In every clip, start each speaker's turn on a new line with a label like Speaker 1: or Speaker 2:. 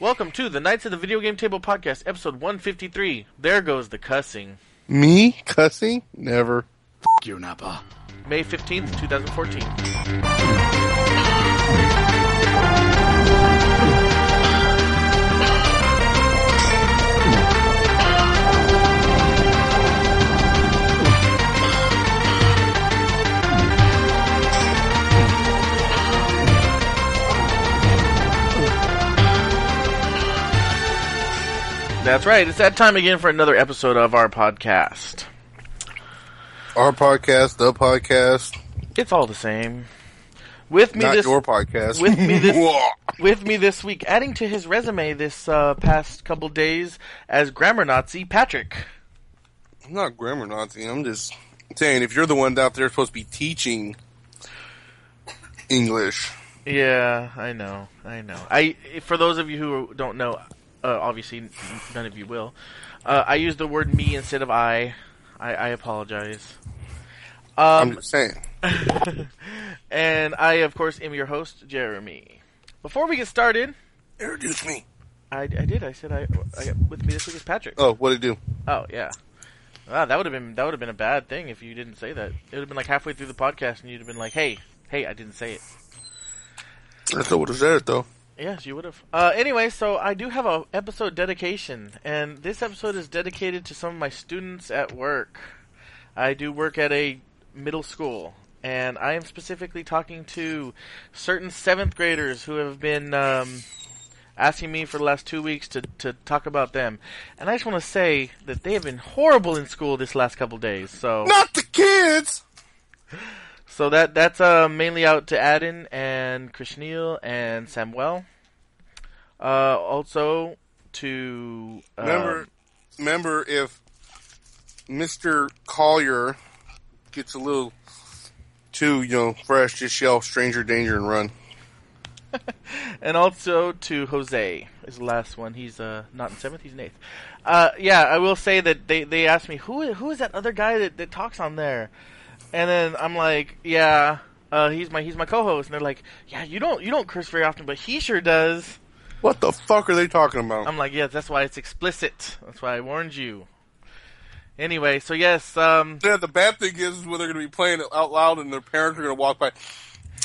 Speaker 1: Welcome to the Knights of the Video Game Table podcast, episode 153. There goes the cussing.
Speaker 2: Me cussing? Never.
Speaker 3: F you, Nappa.
Speaker 1: May 15th, 2014. That's right, it's that time again for another episode of our podcast.
Speaker 2: Our podcast, the podcast,
Speaker 1: It's all the same. With me
Speaker 2: not
Speaker 1: this
Speaker 2: your podcast.
Speaker 1: with me this with me this week, adding to his resume this uh, past couple days as grammar Nazi Patrick.
Speaker 2: I'm not grammar Nazi. I'm just saying, if you're the one out there supposed to be teaching English,
Speaker 1: Yeah, I know, I know. I for those of you who don't know, uh, obviously none of you will. Uh, I use the word me instead of I. I, I apologize.
Speaker 2: I'm
Speaker 1: Um,
Speaker 2: just saying.
Speaker 1: and I, of course, am your host, Jeremy. Before we get started,
Speaker 2: Introduce me.
Speaker 1: I, I did. I said I, I with me this week is Patrick.
Speaker 2: Oh, what did it do?
Speaker 1: Oh yeah. Wow, that would have been that would have been a bad thing if you didn't say that. It would have been like halfway through the podcast and you'd have been like, "Hey, hey, I didn't say it."
Speaker 2: I still would have said it though.
Speaker 1: Yes, you would have. Uh, anyway, so I do have a episode dedication, and this episode is dedicated to some of my students at work. I do work at a middle school, and I am specifically talking to certain seventh graders who have been um, asking me for the last two weeks to, to talk about them. And I just want to say that they have been horrible in school this last couple days. So
Speaker 2: Not the kids.
Speaker 1: so that that's uh, mainly out to Adin and Krishneel and Samuel. Uh, also to uh,
Speaker 2: Remember, remember if Mister Collier gets a little too, you know, fresh, just yell "stranger danger" and run.
Speaker 1: and also to Jose is the last one. He's uh not in seventh, he's in eighth. Uh, yeah, I will say that they they asked me who who is that other guy that, that talks on there, and then I'm like, yeah, uh, he's my he's my co-host, and they're like, yeah, you don't you don't curse very often, but he sure does.
Speaker 2: What the fuck are they talking about?
Speaker 1: I'm like, yes, that's why it's explicit. That's why I warned you. Anyway, so yes, um,
Speaker 2: Yeah, the bad thing is when they're going to be playing it out loud and their parents are going to walk by.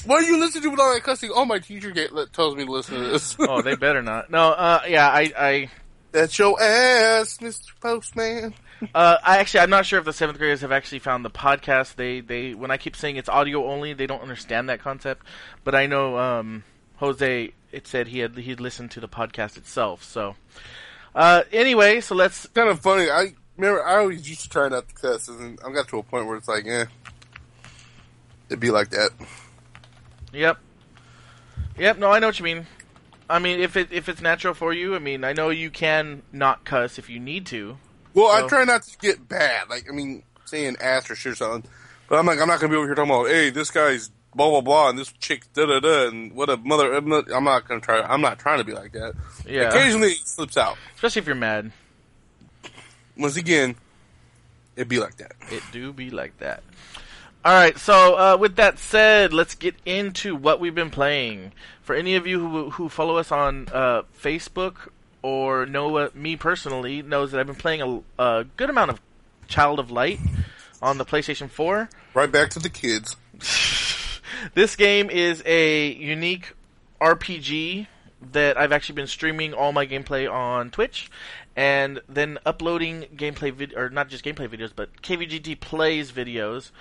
Speaker 2: What are you listening to with all that cussing? Oh, my teacher get, tells me to listen to this.
Speaker 1: oh, they better not. No, uh, yeah, I, I,
Speaker 2: That's your ass, Mr. Postman.
Speaker 1: Uh, I actually, I'm not sure if the seventh graders have actually found the podcast. They, they, when I keep saying it's audio only, they don't understand that concept. But I know, um, Jose, it said he had he'd listened to the podcast itself. So, uh, anyway, so let's.
Speaker 2: Kind of funny. I remember I always used to try not to cuss, and I got to a point where it's like, eh, it'd be like that.
Speaker 1: Yep. Yep. No, I know what you mean. I mean, if it if it's natural for you, I mean, I know you can not cuss if you need to.
Speaker 2: Well,
Speaker 1: So-
Speaker 2: I try not to get bad. Like, I mean, saying ass or shit or something. But I'm like, I'm not going to be over here talking about, hey, this guy's blah, blah, blah, and this chick da, da, da, and what a mother. I'm not, I'm not going to try. I'm not trying to be like that.
Speaker 1: Yeah.
Speaker 2: Occasionally it slips out.
Speaker 1: Especially if you're mad.
Speaker 2: Once again, it'd be like that.
Speaker 1: It do be like that. All right, so uh, with that said, let's get into what we've been playing. For any of you who who follow us on uh, Facebook or know uh, me personally, knows that I've been playing a, a good amount of Child of Light on the PlayStation 4.
Speaker 2: Right back to the kids.
Speaker 1: This game is a unique RPG that I've actually been streaming all my gameplay on Twitch and then uploading gameplay vid- or not just gameplay videos but KVGT plays videos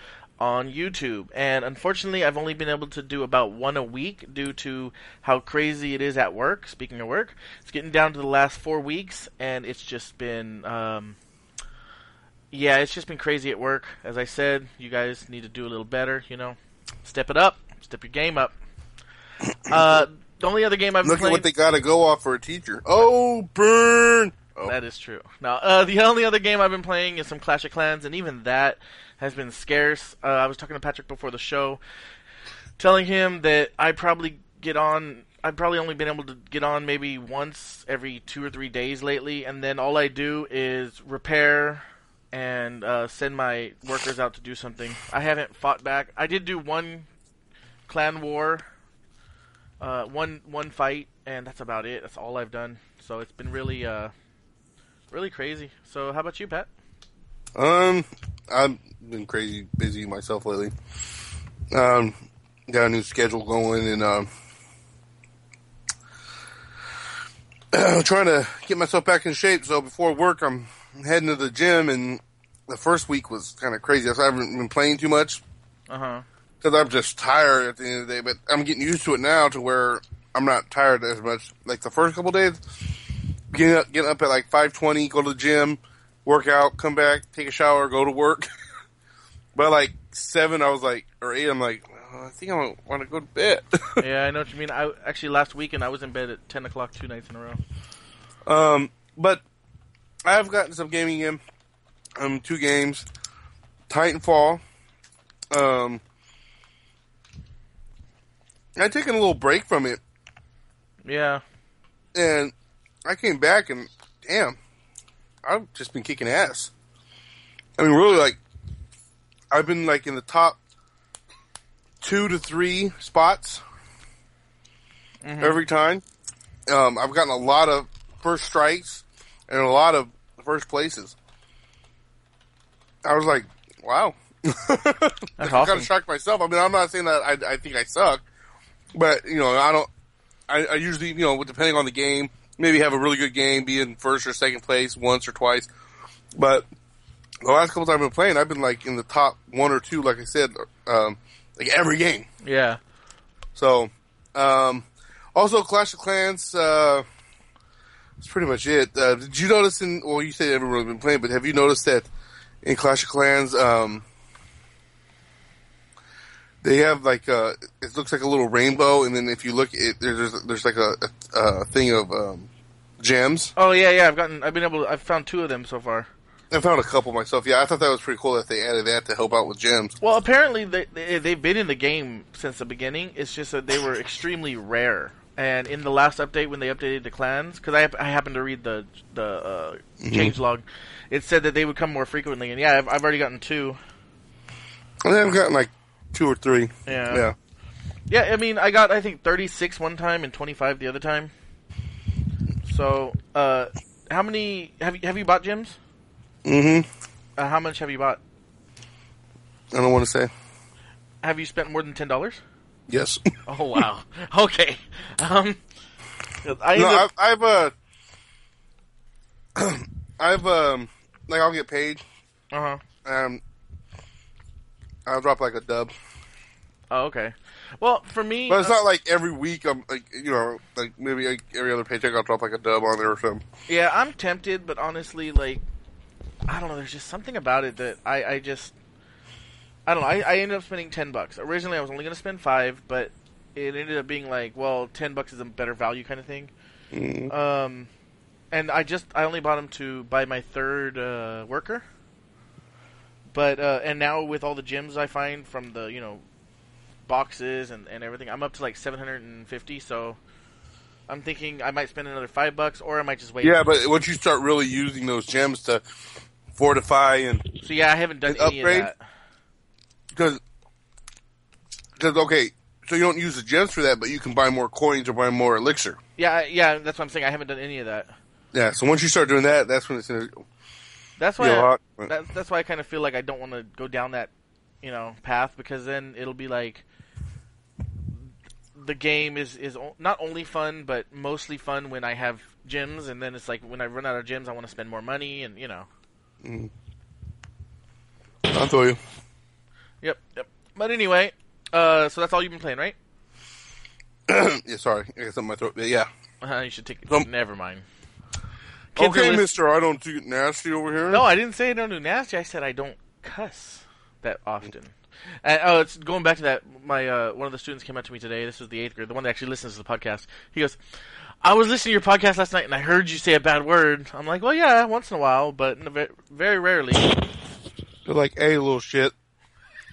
Speaker 1: on YouTube. And unfortunately, I've only been able to do about one a week due to how crazy it is at work. Speaking of work, it's getting down to the last 4 weeks and it's just been um yeah, it's just been crazy at work. As I said, you guys need to do a little better, you know. Step it up. Step your game up. Uh, the only other game I've
Speaker 2: Look at what they got to go off for a teacher. Oh, burn! Oh,
Speaker 1: That is true. Now, uh, the only other game I've been playing is some Clash of Clans, and even that has been scarce. Uh, I was talking to Patrick before the show, telling him that I probably get on. I've probably only been able to get on maybe once every two or three days lately, and then all I do is repair and uh, send my workers out to do something. I haven't fought back. I did do one clan war, uh, one one fight and that's about it. That's all I've done. So it's been really, uh, really crazy. So how about you, Pat?
Speaker 2: Um, I've been crazy busy myself lately. Um, got a new schedule going and um, trying to get myself back in shape. So before work, I'm heading to the gym, and the first week was kind of crazy. I haven't been playing too much
Speaker 1: Uh huh.
Speaker 2: because I'm just tired at the end of the day. But I'm getting used to it now, to where I'm not tired as much. Like the first couple days, getting up, getting up at like five twenty, go to the gym, work out, come back, take a shower, go to work. By like seven, I was like, or eight, I'm like, I think I want to go to bed.
Speaker 1: yeah, I know what you mean. I actually last weekend I was in bed at ten o'clock two nights in a row.
Speaker 2: um, but I've gotten some gaming in. Um, two games, Titanfall. Um, I've taken a little break from it.
Speaker 1: Yeah.
Speaker 2: and I came back and damn, I've just been kicking ass. I mean, really, like I've been like in the top two to three spots
Speaker 1: Mhm.
Speaker 2: every time. Um, I've gotten a lot of first strikes and a lot of first places. I was like, wow.
Speaker 1: That's
Speaker 2: I kind
Speaker 1: awesome.
Speaker 2: of shocked myself. I mean, I'm not saying that I, I think I suck, but you know, I don't. I, I usually, you know, depending on the game, maybe have a really good game, be in first or second place once or twice. But the last couple times I've been playing, I've been like in the top one or two, like I said, um, like every game.
Speaker 1: Yeah.
Speaker 2: So, um, also Clash of Clans. Uh, that's pretty much it. Uh, did you notice in? Well, you said everyone's been playing, but have you noticed that in Clash of Clans, um, they have like uh it looks like a little rainbow, and then if you look, it there's there's like a, a, a thing of um, gems.
Speaker 1: Oh yeah, yeah. I've gotten. I've been able. To, I've found two of them so far.
Speaker 2: I found a couple myself. Yeah, I thought that was pretty cool that they added that to help out with gems.
Speaker 1: Well, apparently they, they they've been in the game since the beginning. It's just that they were extremely rare. And in the last update, when they updated the clans, because I I happened to read the the uh, change log, it said that they would come more frequently. And yeah, I've, I've already gotten two.
Speaker 2: And I've gotten like two or three.
Speaker 1: Yeah.
Speaker 2: Yeah.
Speaker 1: Yeah, I mean, I got I think 36 one time and 25 the other time. So, uh, how many have you have you bought gems?
Speaker 2: Mm-hmm.
Speaker 1: Uh, how much have you bought?
Speaker 2: I don't want to say
Speaker 1: Have you spent more than ten dollars?
Speaker 2: yes.
Speaker 1: Oh wow. okay. Um, I
Speaker 2: no,
Speaker 1: up-
Speaker 2: I've, I've uh, I've um, like I'll get paid.
Speaker 1: uh-huh.
Speaker 2: Um, I'll drop like a dub,
Speaker 1: Oh, okay. Well, for me,
Speaker 2: but it's
Speaker 1: uh,
Speaker 2: not like every week. I'm like you know like maybe like every other paycheck I'll drop like a dub on there or something.
Speaker 1: yeah, I'm tempted, but honestly, like, I don't know. There's just something about it that I, I just, I don't know. I, I ended up spending ten bucks. Originally, I was only going to spend five, but it ended up being like, well, ten bucks is a better value kind of thing.
Speaker 2: Mm.
Speaker 1: Um, and I just I only bought them to buy my third uh, worker. But uh, and now with all the gems I find from the you know boxes and, and everything, I'm up to like 750. So I'm thinking I might spend another five bucks, or I might just wait.
Speaker 2: Yeah, but once you start really using those gems to fortify and
Speaker 1: So yeah, I haven't done any
Speaker 2: upgrade?
Speaker 1: of that.
Speaker 2: because because okay, so you don't use the gems for that, but you can buy more coins or buy more elixir.
Speaker 1: Yeah, yeah, that's what I'm saying. I haven't done any of that.
Speaker 2: Yeah, so once you start doing that, that's when it's gonna
Speaker 1: That's why. I, that's that's why I kind of feel like I don't want to go down that, you know, path because then it'll be like the game is is o- not only fun but mostly fun when I have gyms, and then it's like when I run out of gyms, I want to spend more money, and you know.
Speaker 2: I'll throw you.
Speaker 1: Yep, yep. But anyway, uh, so that's all you've been playing, right?
Speaker 2: yeah, sorry, I got something in my throat. Yeah.
Speaker 1: Uh, you should take it.
Speaker 2: Um,
Speaker 1: Never mind. Kids
Speaker 2: Okay, Mister, I don't do nasty over here.
Speaker 1: No, I didn't say I don't do nasty. I said I don't cuss that often. And, oh, it's going back to that. My uh, one of the students came up to me today. This was the eighth grade, the one that actually listens to the podcast. He goes, "I was listening to your podcast last night, and I heard you say a bad word." I'm like, "Well, yeah, once in a while, but very rarely."
Speaker 2: They're like, hey, little shit.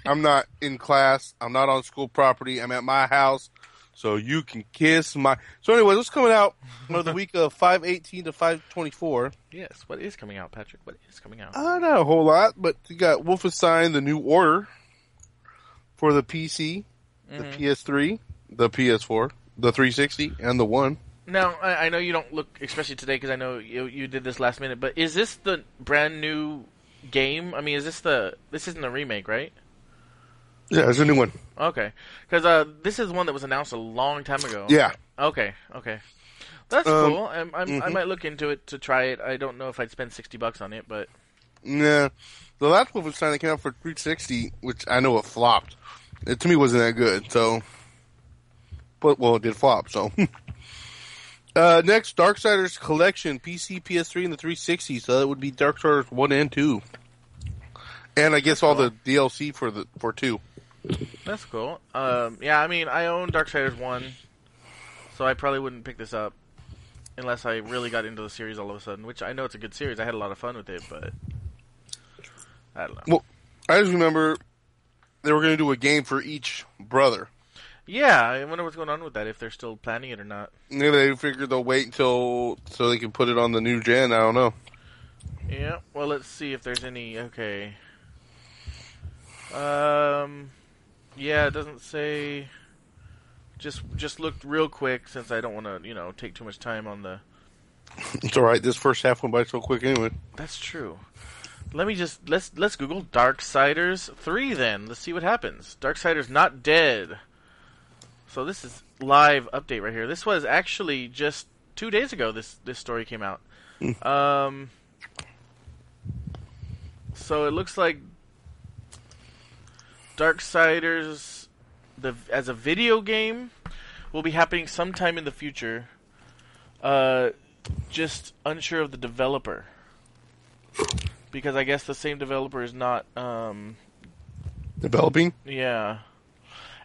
Speaker 2: I'm not in class. I'm not on school property. I'm at my house. So you can kiss my. So, anyway, what's coming out of the week of 518 to 524?
Speaker 1: yes, what is coming out, Patrick? What is coming out?
Speaker 2: Uh, not know a whole lot, but you got Wolfenstein, the new order for the PC, the
Speaker 1: Mhm.
Speaker 2: PS3, the PS4, the 360, and the One.
Speaker 1: Now I, I know you don't look, especially today, because I know you you did this last minute. But is this the brand new game? I mean, is this the this isn't a remake, right?
Speaker 2: Yeah, it's a new one.
Speaker 1: Okay, because uh, this is one that was announced a long time ago.
Speaker 2: Yeah.
Speaker 1: Okay. Okay. That's
Speaker 2: Um,
Speaker 1: cool. I'm, I'm, I
Speaker 2: mhm.
Speaker 1: might look into it to try it. I don't know if I'd spend sixty bucks on it, but
Speaker 2: Nah. The last Wolfenstein that came out for 360, which I know it flopped. It to me wasn't that good, so. But, well, it did flop, so. uh, next, Darksiders Collection, PC, PS3, and the 360, so that would be Darksiders 1 and 2. And I guess all the DLC for the for 2.
Speaker 1: that's cool. Um, yeah, I mean, I own Darksiders one, so I probably wouldn't pick this up unless I really got into the series all of a sudden. Which I know it's a good series. I had a lot of fun with it, but I don't know.
Speaker 2: Well, I just remember they were going to do a game for each brother.
Speaker 1: Yeah, I wonder what's going on with that. If they're still planning it or not.
Speaker 2: Maybe they figured they'll wait until so they can put it on the new gen. I don't know.
Speaker 1: Yeah. Well, let's see if there's any. Okay. Um. Yeah, it doesn't say. Just just looked real quick since I don't want to you know take too much time on the.
Speaker 2: It's all right. This first half went by so quick anyway.
Speaker 1: That's true. Let me just let's let's Google Darksiders three then. Let's see what happens. Darksiders not dead. So this is live update right here. This was actually just two days ago. This this story came out. Um. So it looks like Darksiders, the as a video game, will be happening sometime in the future. Uh, just unsure of the developer because I guess the same developer is not. Um,
Speaker 2: Developing.
Speaker 1: yeah,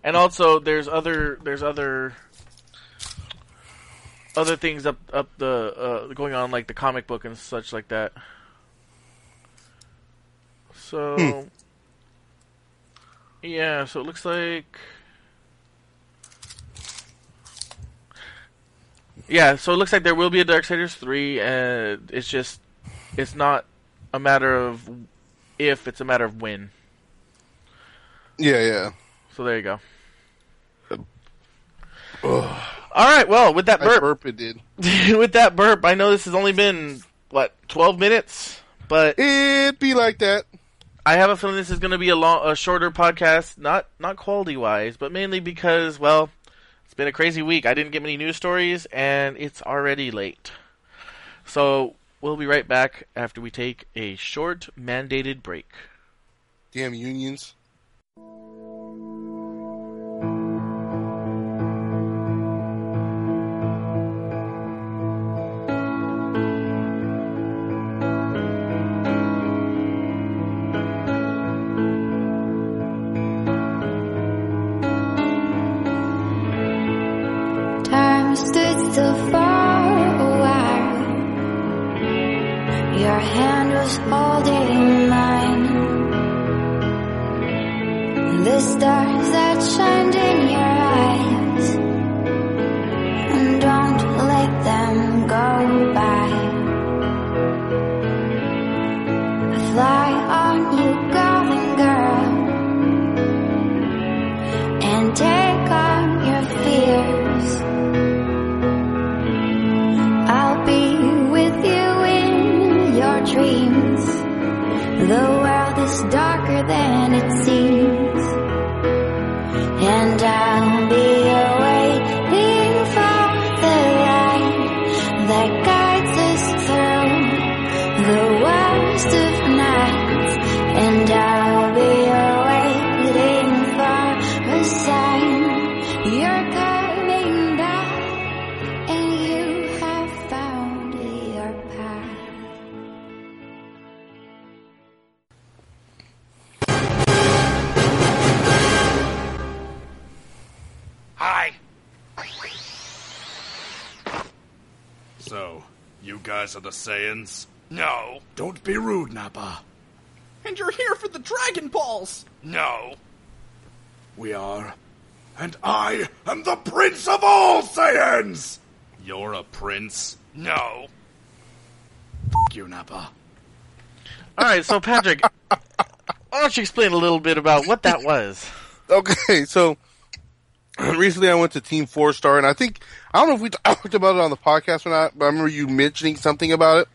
Speaker 1: and also there's other there's other other things up up the uh, going on like the comic book and such like that. So yeah, so it looks like yeah, so it looks like there will be a Darksiders three, and it's just it's not a matter of if, it's a matter of when.
Speaker 2: Yeah, yeah.
Speaker 1: So there you go. Uh, All right. Well, with that
Speaker 2: I
Speaker 1: burp,
Speaker 2: burp it did.
Speaker 1: with that burp, I know this has only been what twelve minutes, but
Speaker 2: it'd be like that.
Speaker 1: I have a feeling this is going to be a long, a shorter podcast. Not not quality wise, but mainly because well, it's been a crazy week. I didn't get many news stories, and it's already late. So we'll be right back after we take a short mandated break.
Speaker 2: Damn unions.
Speaker 3: Hand was holding mine. The stars that shined in your eyes. The
Speaker 4: guys are the Saiyans?
Speaker 5: No.
Speaker 4: Don't be rude, Nappa.
Speaker 6: And you're here for the Dragon Balls!
Speaker 5: No.
Speaker 4: We are. And I am the Prince of all Saiyans! You're a prince?
Speaker 5: No.
Speaker 4: F you, Nappa.
Speaker 1: All right, so Patrick, why don't you explain a little bit about what that was?
Speaker 2: Okay, so recently I went to Team Four Star, and I think I don't know if we talked about it on the podcast or not, but I remember you mentioning something about it.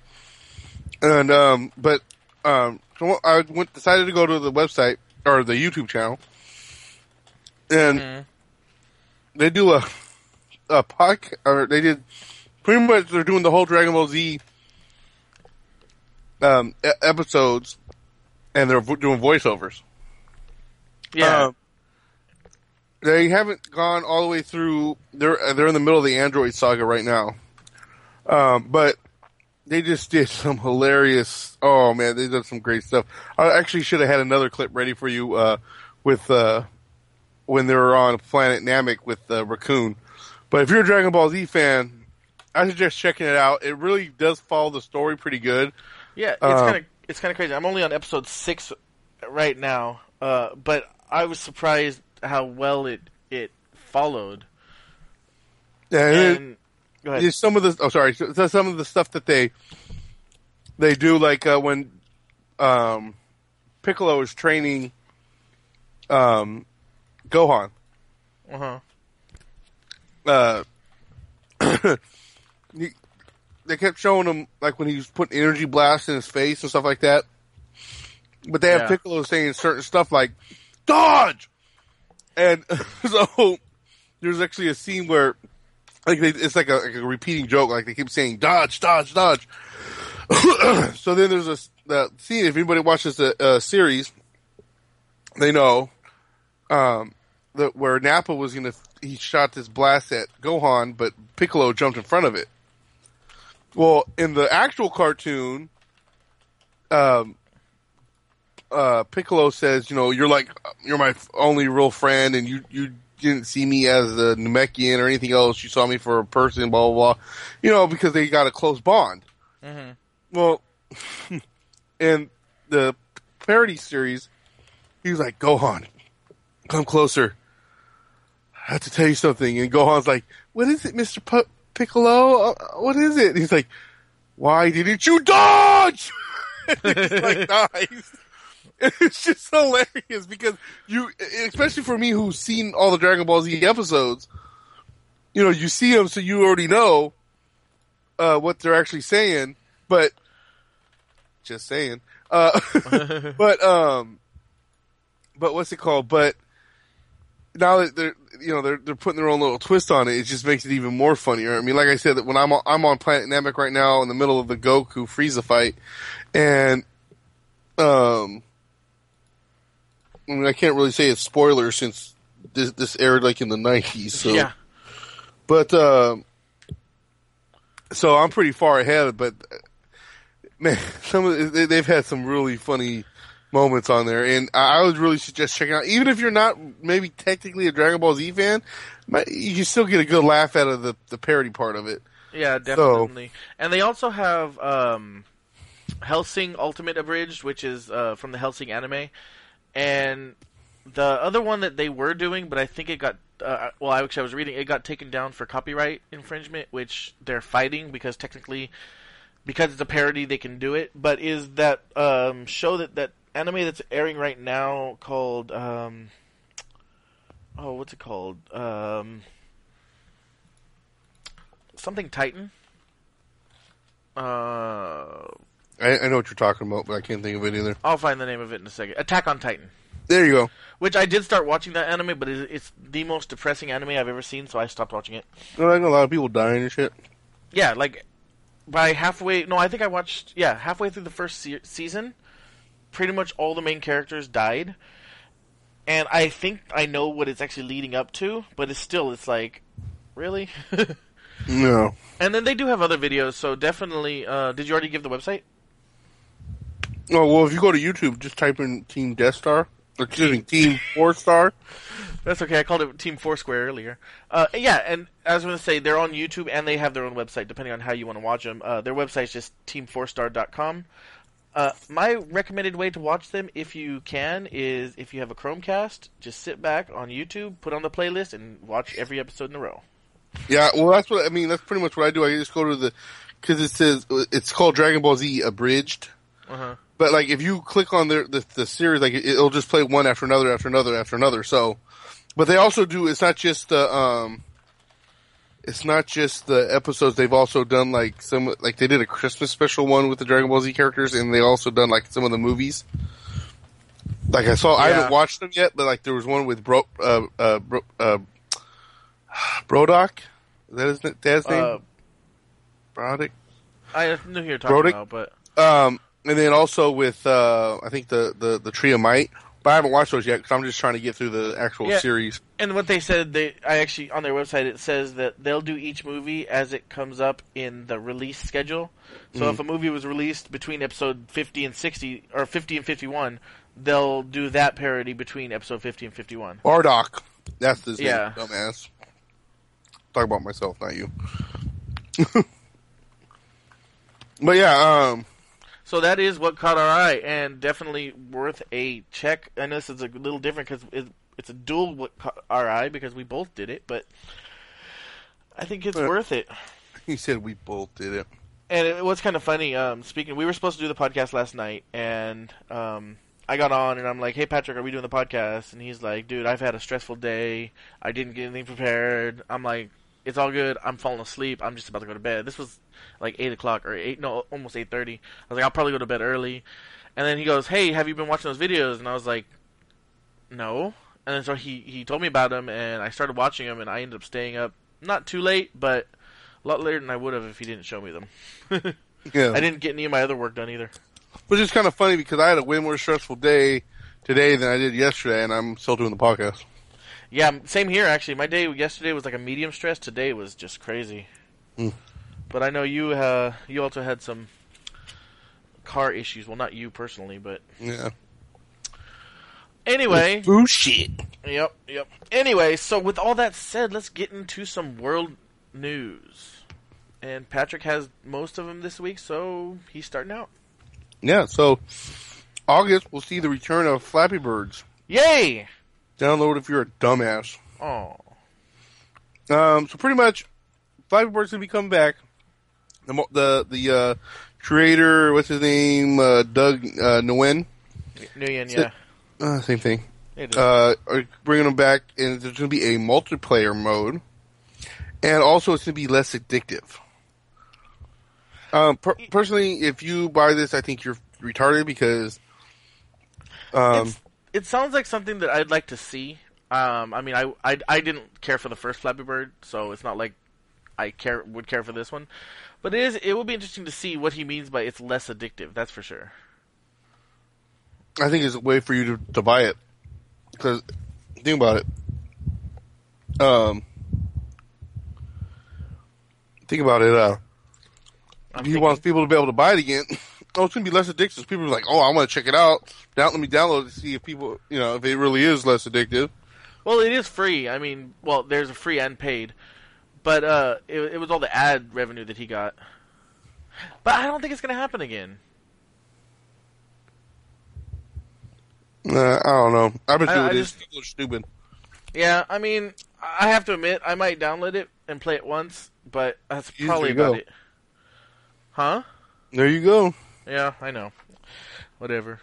Speaker 2: And um, but um, so I went decided to go to the website or the YouTube channel, and they do a a podcast, or they did pretty much they're doing the whole Dragon Ball Z um, e- episodes, and they're vo- doing voiceovers.
Speaker 1: Yeah.
Speaker 2: Um, they haven't gone all the way through. They're they're in the middle of the Android saga right now, um, but they just did some hilarious. Oh man, they did some great stuff. I actually should have had another clip ready for you uh, with uh, when they were on Planet Namek with uh, Recoome. But if you're a Dragon Ball Z fan, I suggest checking it out. It really does follow the story pretty good.
Speaker 1: Yeah, it's
Speaker 2: Uh,
Speaker 1: kind of it's kind of crazy. I'm only on episode six right now, uh, but I was surprised how well it it followed.
Speaker 2: Yeah, and it-
Speaker 1: And go ahead.
Speaker 2: Some of the oh sorry so- so some of the stuff that they they do like uh, when um, Piccolo is training um, Gohan.
Speaker 1: Uh-huh.
Speaker 2: Uh, he, they kept showing him like when he was putting energy blasts in his face and stuff like that. But they have
Speaker 1: Yeah.
Speaker 2: Piccolo saying certain stuff like "dodge," and so there's actually a scene where like they, it's like a, like a repeating joke. Like they keep saying "dodge, dodge, dodge." so then there's a that scene. If anybody watches the uh, series, they know um, that where Nappa was gonna he shot this blast at Gohan, but Piccolo jumped in front of it. Well, in the actual cartoon, um, uh, Piccolo says, you know, you're like, you're my only real friend, and you, you didn't see me as a Namekian or anything else. You saw me for a person, blah, blah, blah. You know, because they got a close bond. Well, in the parody series, he's like, Gohan, come closer. I have to tell you something. And Gohan's like, what is it, Mr. P- Piccolo? Uh, what is it? And he's like, why didn't you dodge? it's like, nice. It's just hilarious because you, especially for me who's seen all the Dragon Ball Z episodes, you know, you see them so you already know, uh, what they're actually saying, but just saying, uh, but, um, but what's it called? But now that they're, you know, they're, they're putting their own little twist on it, it just makes it even more funnier. I mean, like I said, that when I'm on, I'm on Planet Namek right now in the middle of the Goku Frieza fight, and, um, I mean, I can't really say it's spoiler since this, this aired like in the 90s, so.
Speaker 1: yeah.
Speaker 2: But um, so I'm pretty far ahead. But uh, man, some of the, they, they've had some really funny moments on there, and I, would really suggest checking out. Even if you're not maybe technically a Dragon Ball Z fan, you can still get a good laugh out of the the parody part of it.
Speaker 1: Yeah, definitely. And they also have um, Hellsing Ultimate Abridged, which is uh, from the Hellsing anime, and the other one that they were doing, but I think it got uh, well. I actually I was reading it got taken down for copyright infringement, which they're fighting because technically, because it's a parody, they can do it. But is that um, show that that anime that's airing right now called um, oh what's it called um, something Titan. Uh,
Speaker 2: I, I know what you're talking about, but I can't think of it either.
Speaker 1: I'll find the name of it in a second. Attack on Titan,
Speaker 2: There you go.
Speaker 1: which I did start watching that anime, but it's, it's the most depressing anime I've ever seen, so I stopped watching it.
Speaker 2: I know a lot of people dying and shit.
Speaker 1: Yeah, like by halfway. No, I think I watched. Yeah, halfway through the first se- season, pretty much all the main characters died, and I think I know what it's actually leading up to, but it's still it's like, really.
Speaker 2: No.
Speaker 1: and then they do have other videos, so definitely. Uh, did you already give the website?
Speaker 2: Oh well, if you go to YouTube, just type in Team Death Star. Excuse me, Team Four Star.
Speaker 1: That's okay. I called it Team Foursquare earlier. Uh, yeah, and I was going to say they're on YouTube and they have their own website, depending on how you want to watch them. Uh, their website is just team4star.com. Uh, my recommended way to watch them, if you can, is if you have a Chromecast, just sit back on YouTube, put on the playlist, and watch every episode in a row.
Speaker 2: Yeah, well, that's what I mean. That's pretty much what I do. I just go to the because it says it's called Dragon Ball Z Abridged.
Speaker 1: Uh-huh.
Speaker 2: But like, if you click on the the, the series, like it, it'll just play one after another after another after another. So, But they also do. It's not just the um. It's not just the episodes. They've also done like some like they did a Christmas special one with the Dragon Ball Z characters, and they also done like some of the movies. Like I saw, I
Speaker 1: Yeah.
Speaker 2: haven't watched them yet, but like there was one with Bro, uh, uh, Bro, uh, Brodock. Is that his dad's name?
Speaker 1: Uh,
Speaker 2: Brodick.
Speaker 1: I knew who you were talking
Speaker 2: Brody?
Speaker 1: about, but
Speaker 2: Um, and then also with uh, I think the the the Tree of Might, but I haven't watched those yet because I'm just trying to get through the actual
Speaker 1: Yeah.
Speaker 2: series.
Speaker 1: and what they said, they I actually on their website it says that they'll do each movie as it comes up in the release schedule. So
Speaker 2: Mm-hmm.
Speaker 1: if a movie was released between episode 50 and 60 or 50 and 51, they'll do that parody between episode 50 and 51.
Speaker 2: Bardock, that's his
Speaker 1: Yeah.
Speaker 2: name, dumbass. Talk about myself, not you. but yeah, um,
Speaker 1: So that is what caught our eye, and definitely worth a check. I know this is a little different because it, it's a dual what caught our eye because we both did it, but I think it's
Speaker 2: Uh,
Speaker 1: worth it.
Speaker 2: he said we both did it.
Speaker 1: And it was kind of funny. Um, speaking, we were supposed to do the podcast last night, and um, I got on, and I'm like, "Hey, Patrick, are we doing the podcast?" And he's like, "Dude, I've had a stressful day. I didn't get anything prepared." I'm like, "It's all good. I'm falling asleep. I'm just about to go to bed." This was like eight o'clock or eight, no, almost eight thirty. I was like, "I'll probably go to bed early." And then he goes, "Hey, have you been watching those videos?" And I was like, "No." And then so he he told me about them, and I started watching them, and I ended up staying up not too late, but a lot later than I would have if he didn't show me them.
Speaker 2: Yeah,
Speaker 1: I didn't get any of my other work done either.
Speaker 2: which is kind of funny because I had a way more stressful day today than I did yesterday, and I'm still doing the podcast.
Speaker 1: Yeah, same here actually. My day yesterday was like a medium stress. Today was just crazy.
Speaker 2: Mm.
Speaker 1: But I know you uh you also had some car issues. Well, not you personally, but
Speaker 2: Yeah,
Speaker 1: anyway.
Speaker 2: bullshit.
Speaker 1: Yep, yep. Anyway, so with all that said, let's get into some world news. And Patrick has most of them this week, so he's starting out.
Speaker 2: Yeah, so August we'll see the return of Flappy Birds.
Speaker 1: Yay!
Speaker 2: Download if you're a dumbass.
Speaker 1: Oh,
Speaker 2: Um, so pretty much, Bird's gonna be coming back. The the the uh, creator, what's his name, uh, Doug uh, Nguyen,
Speaker 1: Nguyen, yeah.
Speaker 2: uh, same thing.
Speaker 1: It is.
Speaker 2: Uh, are bringing them back, and there's gonna be a multiplayer mode, and also it's gonna be less addictive. Um, per- personally, if you buy this, I think you're retarded because, um,
Speaker 1: it's, it sounds like something that I'd like to see. Um, I mean, I, I I didn't care for the first Flappy Bird, so it's not like I care would care for this one. But it is it will be interesting to see what he means by it's less addictive. That's for sure.
Speaker 2: I think it's a way for you to, to buy it. Because think about it. Um, think about it. Uh, he
Speaker 1: thinking-
Speaker 2: wants people to be able to buy it again, oh, it's gonna be less addictive. People are like, oh, I want to check it out. Down, let me download it to see if people, you know, if it really is less addictive.
Speaker 1: Well, it is free. I mean, well, there's a free and paid, but uh, it, it was all the ad revenue that he got. But I don't think it's gonna happen again.
Speaker 2: Uh, I don't know. I bet
Speaker 1: I-
Speaker 2: you
Speaker 1: I just-
Speaker 2: People are stupid.
Speaker 1: Yeah, I mean, I have to admit, I might download it and play it once, but that's probably about
Speaker 2: go.
Speaker 1: it. Huh?
Speaker 2: There you go.
Speaker 1: Yeah, I know. Whatever.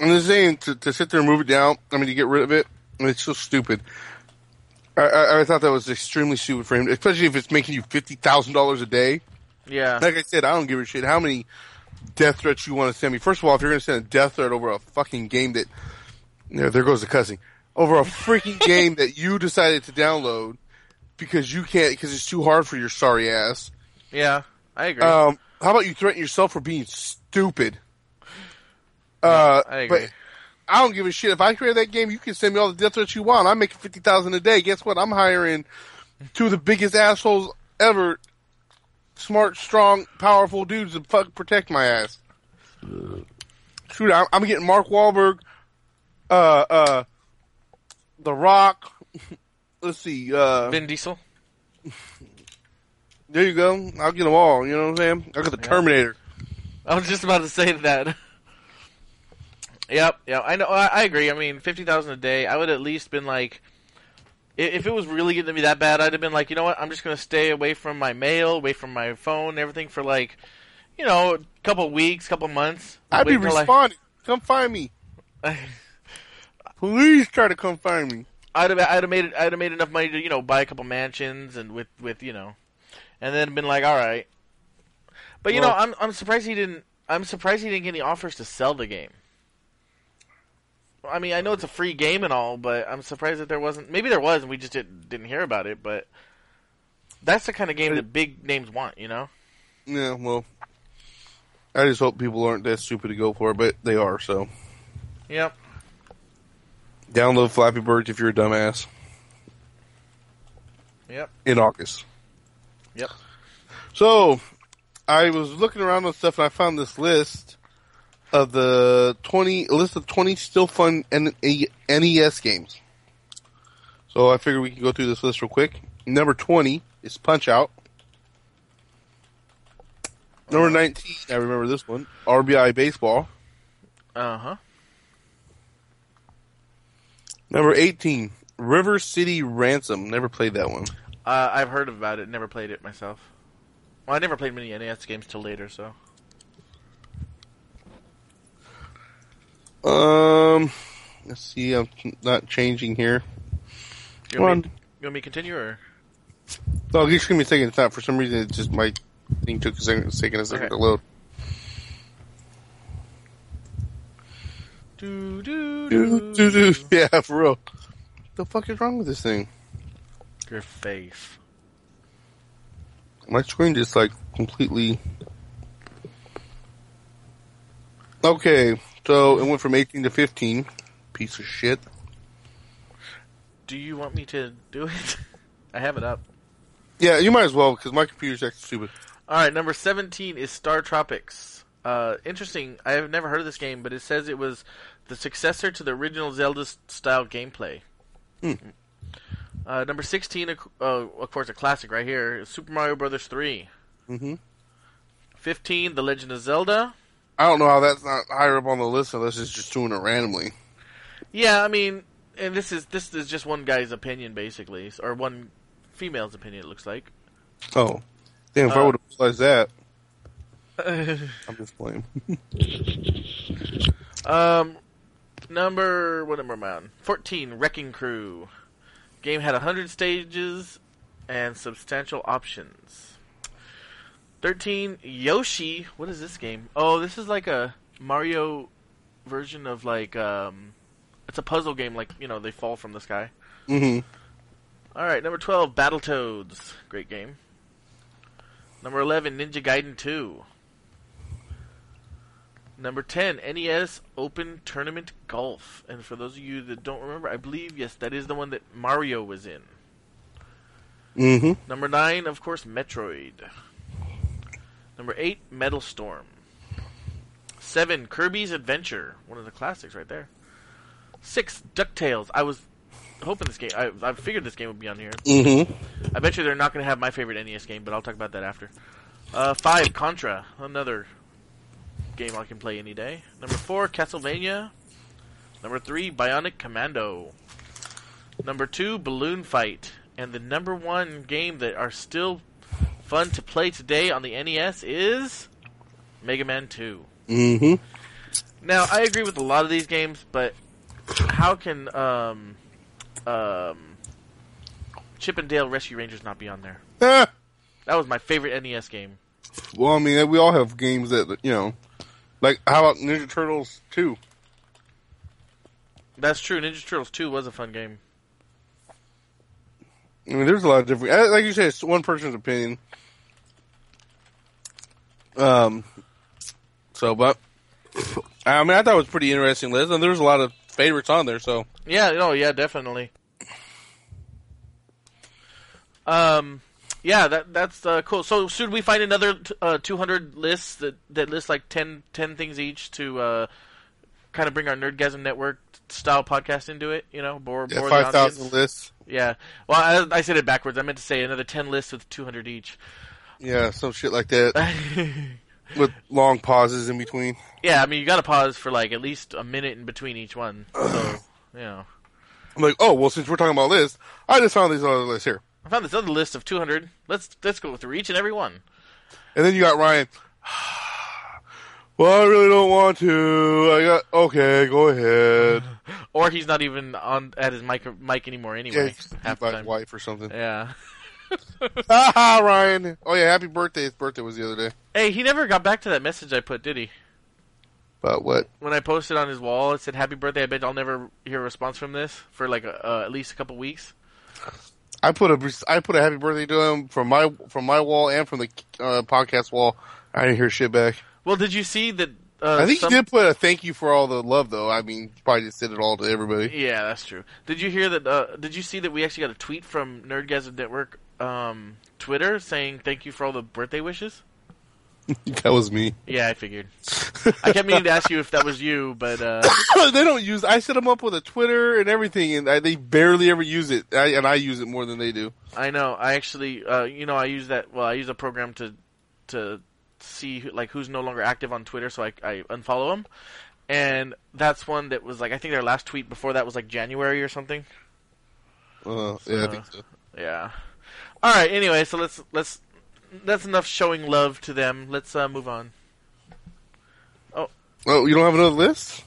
Speaker 2: I'm just saying to, to sit there and move it down. I mean, to get rid of it. It's so stupid. I, I, I thought that was extremely stupid for him, especially if it's making you fifty thousand dollars a day.
Speaker 1: Yeah.
Speaker 2: Like I said, I don't give a shit how many death threats you want to send me. First of all, if you're going to send a death threat over a fucking game that, there, there goes the cussing, over a freaking game that you decided to download because you can't, because it's too hard for your sorry ass.
Speaker 1: Yeah, I agree.
Speaker 2: Um, how about you threaten yourself for being stupid? Uh,
Speaker 1: I
Speaker 2: but I don't give a shit. If I create that game, you can send me all the death threats you want. I'm making fifty thousand a day. Guess what? I'm hiring two of the biggest assholes ever. Smart, strong, powerful dudes to fuck protect my ass. Shoot, I'm, I'm getting Mark Wahlberg, uh, uh, The Rock. Let's see, uh,
Speaker 1: Vin Diesel.
Speaker 2: there you go. I'll get them all. You know what I'm saying? I got the
Speaker 1: Yeah.
Speaker 2: Terminator.
Speaker 1: I was just about to say that. yep, yeah, I know. I, I agree. I mean, fifty thousand a day. I would at least been like, if it was really getting to be that bad, I'd have been like, you know what? I'm just gonna stay away from my mail, away from my phone, everything for like, you know, a couple weeks, couple months.
Speaker 2: I'd be
Speaker 1: till I-
Speaker 2: responding. Come find me. Please try to come find me.
Speaker 1: I'd have I'd have made it, I'd have made enough money to you know buy a couple mansions and with with you know, and then been like, all right. But you know, I'm I'm surprised he didn't. I'm surprised he didn't get any offers to sell the game. I mean, I know it's a free game and all, but I'm surprised that there wasn't. Maybe there was, and we just didn't didn't hear about it. But that's the kind of game that big names want, you know.
Speaker 2: Yeah, well, I just hope people aren't that stupid to go for it, but they are. So
Speaker 1: Yep.
Speaker 2: download Flappy Birds if you're a dumbass
Speaker 1: Yep.
Speaker 2: in August.
Speaker 1: Yep.
Speaker 2: So I was looking around on stuff and I found this list of the twenty list of twenty still fun NES games. So I figured we could go through this list real quick. Number twenty is Punch Out. Number nineteen, I remember this one. RBI Baseball.
Speaker 1: Uh huh.
Speaker 2: Number eighteen, River City Ransom. Never played that one.
Speaker 1: Uh, I've heard about it. Never played it myself. Well, I never played many NES games till later, so.
Speaker 2: Um, let's see. I'm not changing here.
Speaker 1: You want, me, you want me to continue or?
Speaker 2: No, just give me a second. It's not for some reason. It just my thing took a second. It's taking a second
Speaker 1: Okay.
Speaker 2: to load.
Speaker 1: Do, do,
Speaker 2: Doo, doo, doo. Yeah, for real. The fuck is wrong with this thing?
Speaker 1: Your face.
Speaker 2: My screen just like completely. Okay, so it went from 18 to 15. Piece of shit.
Speaker 1: Do you want me to do it? I have it up.
Speaker 2: Yeah, you might as well because my computer's acting stupid.
Speaker 1: All right, number 17 is Star Tropics. Uh, interesting. I have never heard of this game, but it says it was the successor to the original Zelda style gameplay.
Speaker 2: Hmm.
Speaker 1: Uh, number 16, of uh, of course, a classic right here: Super Mario Brothers 3.
Speaker 2: Mm-hmm.
Speaker 1: 15, The Legend of Zelda.
Speaker 2: I don't know how that's not higher up on the list unless it's just doing it randomly.
Speaker 1: Yeah, I mean, and this is this is just one guy's opinion, basically, or one female's opinion. It looks like.
Speaker 2: Oh, damn! If I
Speaker 1: Uh,
Speaker 2: would have realized that, I'm just playing.
Speaker 1: Um, number what number am I on? Fourteen, Wrecking Crew. Game had hundred stages and substantial options. Thirteen, Yoshi. What is this game? Oh, this is like a Mario version of like um, it's a puzzle game. Like you know, they fall from the sky.
Speaker 2: hmm
Speaker 1: All right, number twelve, Battletoads. Great game. Number eleven, Ninja Gaiden Two. Number 10, NES Open Tournament Golf. And for those of you that don't remember, I believe, yes, that is the one that Mario was in.
Speaker 2: hmm
Speaker 1: Number 9, of course, Metroid. Number 8, Metal Storm. 7, Kirby's Adventure. One of the classics right there. 6, DuckTales. I was hoping this game, I, I figured this game would be on here.
Speaker 2: hmm
Speaker 1: I bet you they're not going to have my favorite NES game, but I'll talk about that after. Uh, 5, Contra. Another game I can play any day. Number 4, Castlevania. Number 3, Bionic Commando. Number 2, Balloon Fight. And the number 1 game that are still fun to play today on the NES is Mega Man 2.
Speaker 2: Mm-hmm.
Speaker 1: Now, I agree with a lot of these games, but how can um, um, Chip and Dale Rescue Rangers not be on there?
Speaker 2: Ah,
Speaker 1: That was my favorite NES game.
Speaker 2: well, I mean, we all have games that you know, like how about Ninja Turtles two?
Speaker 1: That's true. Ninja Turtles 2 was a fun game.
Speaker 2: I mean, there's a lot of different. Like you said, it's one person's opinion. Um. So, but I mean, I thought it was a pretty interesting list, and there's a lot of favorites on there. So,
Speaker 1: Yeah, no, yeah, definitely. Um, yeah, that that's uh, cool. So, should we find another t- uh, 200 lists that that list like 10, 10 things each to uh, kind of bring our Nerdgasm Network style podcast into it? You know, bore,
Speaker 2: yeah,
Speaker 1: bore
Speaker 2: five thousand lists.
Speaker 1: Yeah. Well, I, I said it backwards. I meant to say another 10 lists with 200 each.
Speaker 2: Yeah, some shit like that with long pauses in between.
Speaker 1: yeah, I mean, you got to pause for like at least a minute in between each one. So, you know.
Speaker 2: I'm like, oh well, since we're talking about lists, I just found these other lists here,
Speaker 1: I found this other list of 200. Let's let's go through each and every one.
Speaker 2: and then you got Ryan. Well, I really don't want to. I got okay. Go ahead.
Speaker 1: Or he's not even on at his mic mic anymore anyway.
Speaker 2: it's
Speaker 1: half the time.
Speaker 2: wife or something.
Speaker 1: Yeah.
Speaker 2: Haha, Ryan. Oh yeah, happy birthday. His birthday was the other day.
Speaker 1: Hey, he never got back to that message I put, did he?
Speaker 2: But what?
Speaker 1: When I posted on his wall, it said "Happy birthday." I bet I'll never hear a response from this for like uh, at least a couple weeks.
Speaker 2: I put a I put a happy birthday to him from my from my wall and from the uh, podcast wall. I didn't hear shit back.
Speaker 1: Well, did you see that? Uh,
Speaker 2: I think
Speaker 1: some-
Speaker 2: he did put a thank you for all the love though. I mean, he probably just did it all to everybody.
Speaker 1: Yeah, that's true. Did you hear that? Uh, did you see that we actually got a tweet from Nerdgasm Network um, Twitter saying thank you for all the birthday wishes?
Speaker 2: that was me.
Speaker 1: Yeah, I figured. I kept meaning to ask you if that was you, but uh,
Speaker 2: they don't use. I set them up with a Twitter and everything, and I, they barely ever use it. I, and I use it more than they do.
Speaker 1: I know. I actually, uh, you know, I use that. Well, I use a program to to see who, like who's no longer active on Twitter, so I, I unfollow them. And that's one that was like I think their last tweet before that was like January or something.
Speaker 2: Uh, yeah, I think so.
Speaker 1: Yeah. All right. Anyway, so let's let's that's enough showing love to them. Let's uh, move on.
Speaker 2: Oh, Oh, you don't have another list?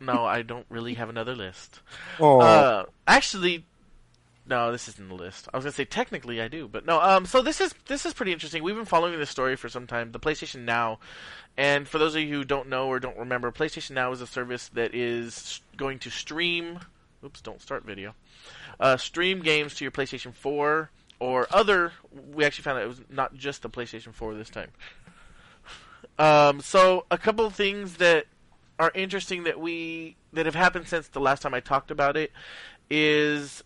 Speaker 1: No, I don't really have another list.
Speaker 2: Oh,
Speaker 1: Uh, actually, no, this isn't the list. I was gonna say technically I do, but no. Um, so this is this is pretty interesting. We've been following this story for some time. The PlayStation Now, and for those of you who don't know or don't remember, PlayStation Now is a service that is going to stream. Oops, don't start video. Uh, stream games to your PlayStation 4 or other. We actually found out it was not just the PlayStation 4 this time. Um, so a couple of things that are interesting that we that have happened since the last time I talked about it is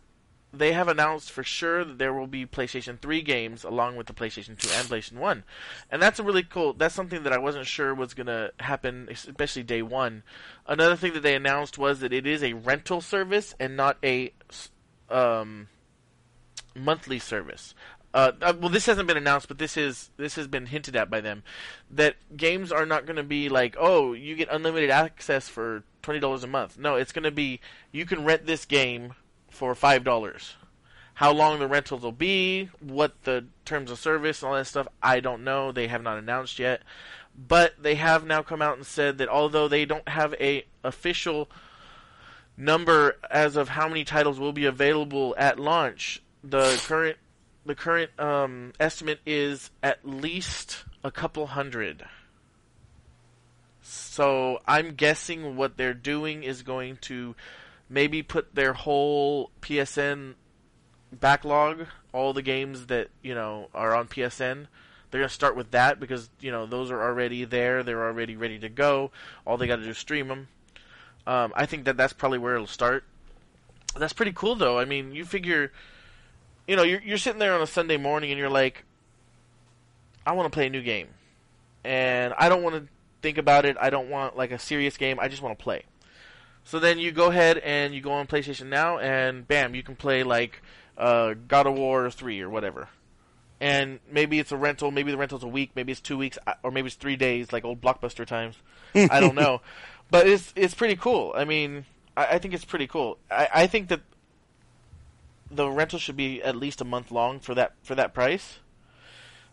Speaker 1: they have announced for sure that there will be PlayStation 3 games along with the PlayStation 2 and PlayStation 1. And that's a really cool that's something that I wasn't sure was going to happen especially day 1. Another thing that they announced was that it is a rental service and not a um, monthly service. Uh, uh, well, this hasn't been announced, but this is this has been hinted at by them that games are not going to be like, oh, you get unlimited access for twenty dollars a month. No, it's going to be you can rent this game for five dollars. How long the rentals will be, what the terms of service, and all that stuff, I don't know. They have not announced yet, but they have now come out and said that although they don't have a official number as of how many titles will be available at launch, the current the current um, estimate is at least a couple hundred. So I'm guessing what they're doing is going to maybe put their whole PSN backlog, all the games that you know are on PSN. They're gonna start with that because you know those are already there. They're already ready to go. All they got to do is stream them. Um, I think that that's probably where it'll start. That's pretty cool, though. I mean, you figure, you know, you're you're sitting there on a Sunday morning and you're like, I want to play a new game, and I don't want to think about it. I don't want like a serious game. I just want to play. So then you go ahead and you go on PlayStation Now, and bam, you can play like uh, God of War three or whatever. And maybe it's a rental. Maybe the rental's a week. Maybe it's two weeks, uh, or maybe it's three days, like old Blockbuster times. I don't know, but it's it's pretty cool. I mean, I, I think it's pretty cool. I, I think that the rental should be at least a month long for that for that price.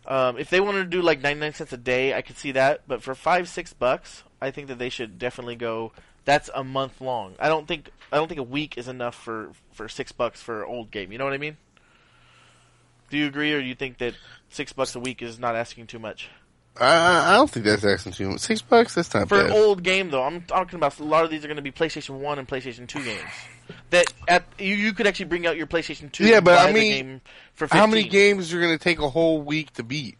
Speaker 1: Um, if they wanted to do like ninety nine cents a day, I could see that. But for five six bucks, I think that they should definitely go. That's a month long. I don't think I don't think a week is enough for for six bucks for an old game. You know what I mean? Do you agree, or do you think that six bucks a week is not asking too much?
Speaker 2: I, I don't think that's asking too much. Six bucks? That's not
Speaker 1: For
Speaker 2: bad.
Speaker 1: an old game, though, I'm talking about a lot of these are going to be PlayStation One and PlayStation Two games. That at you, you could actually bring out your PlayStation Two.
Speaker 2: Yeah,
Speaker 1: and
Speaker 2: but I mean,
Speaker 1: game for 15.
Speaker 2: How many games are going to take a whole week to beat?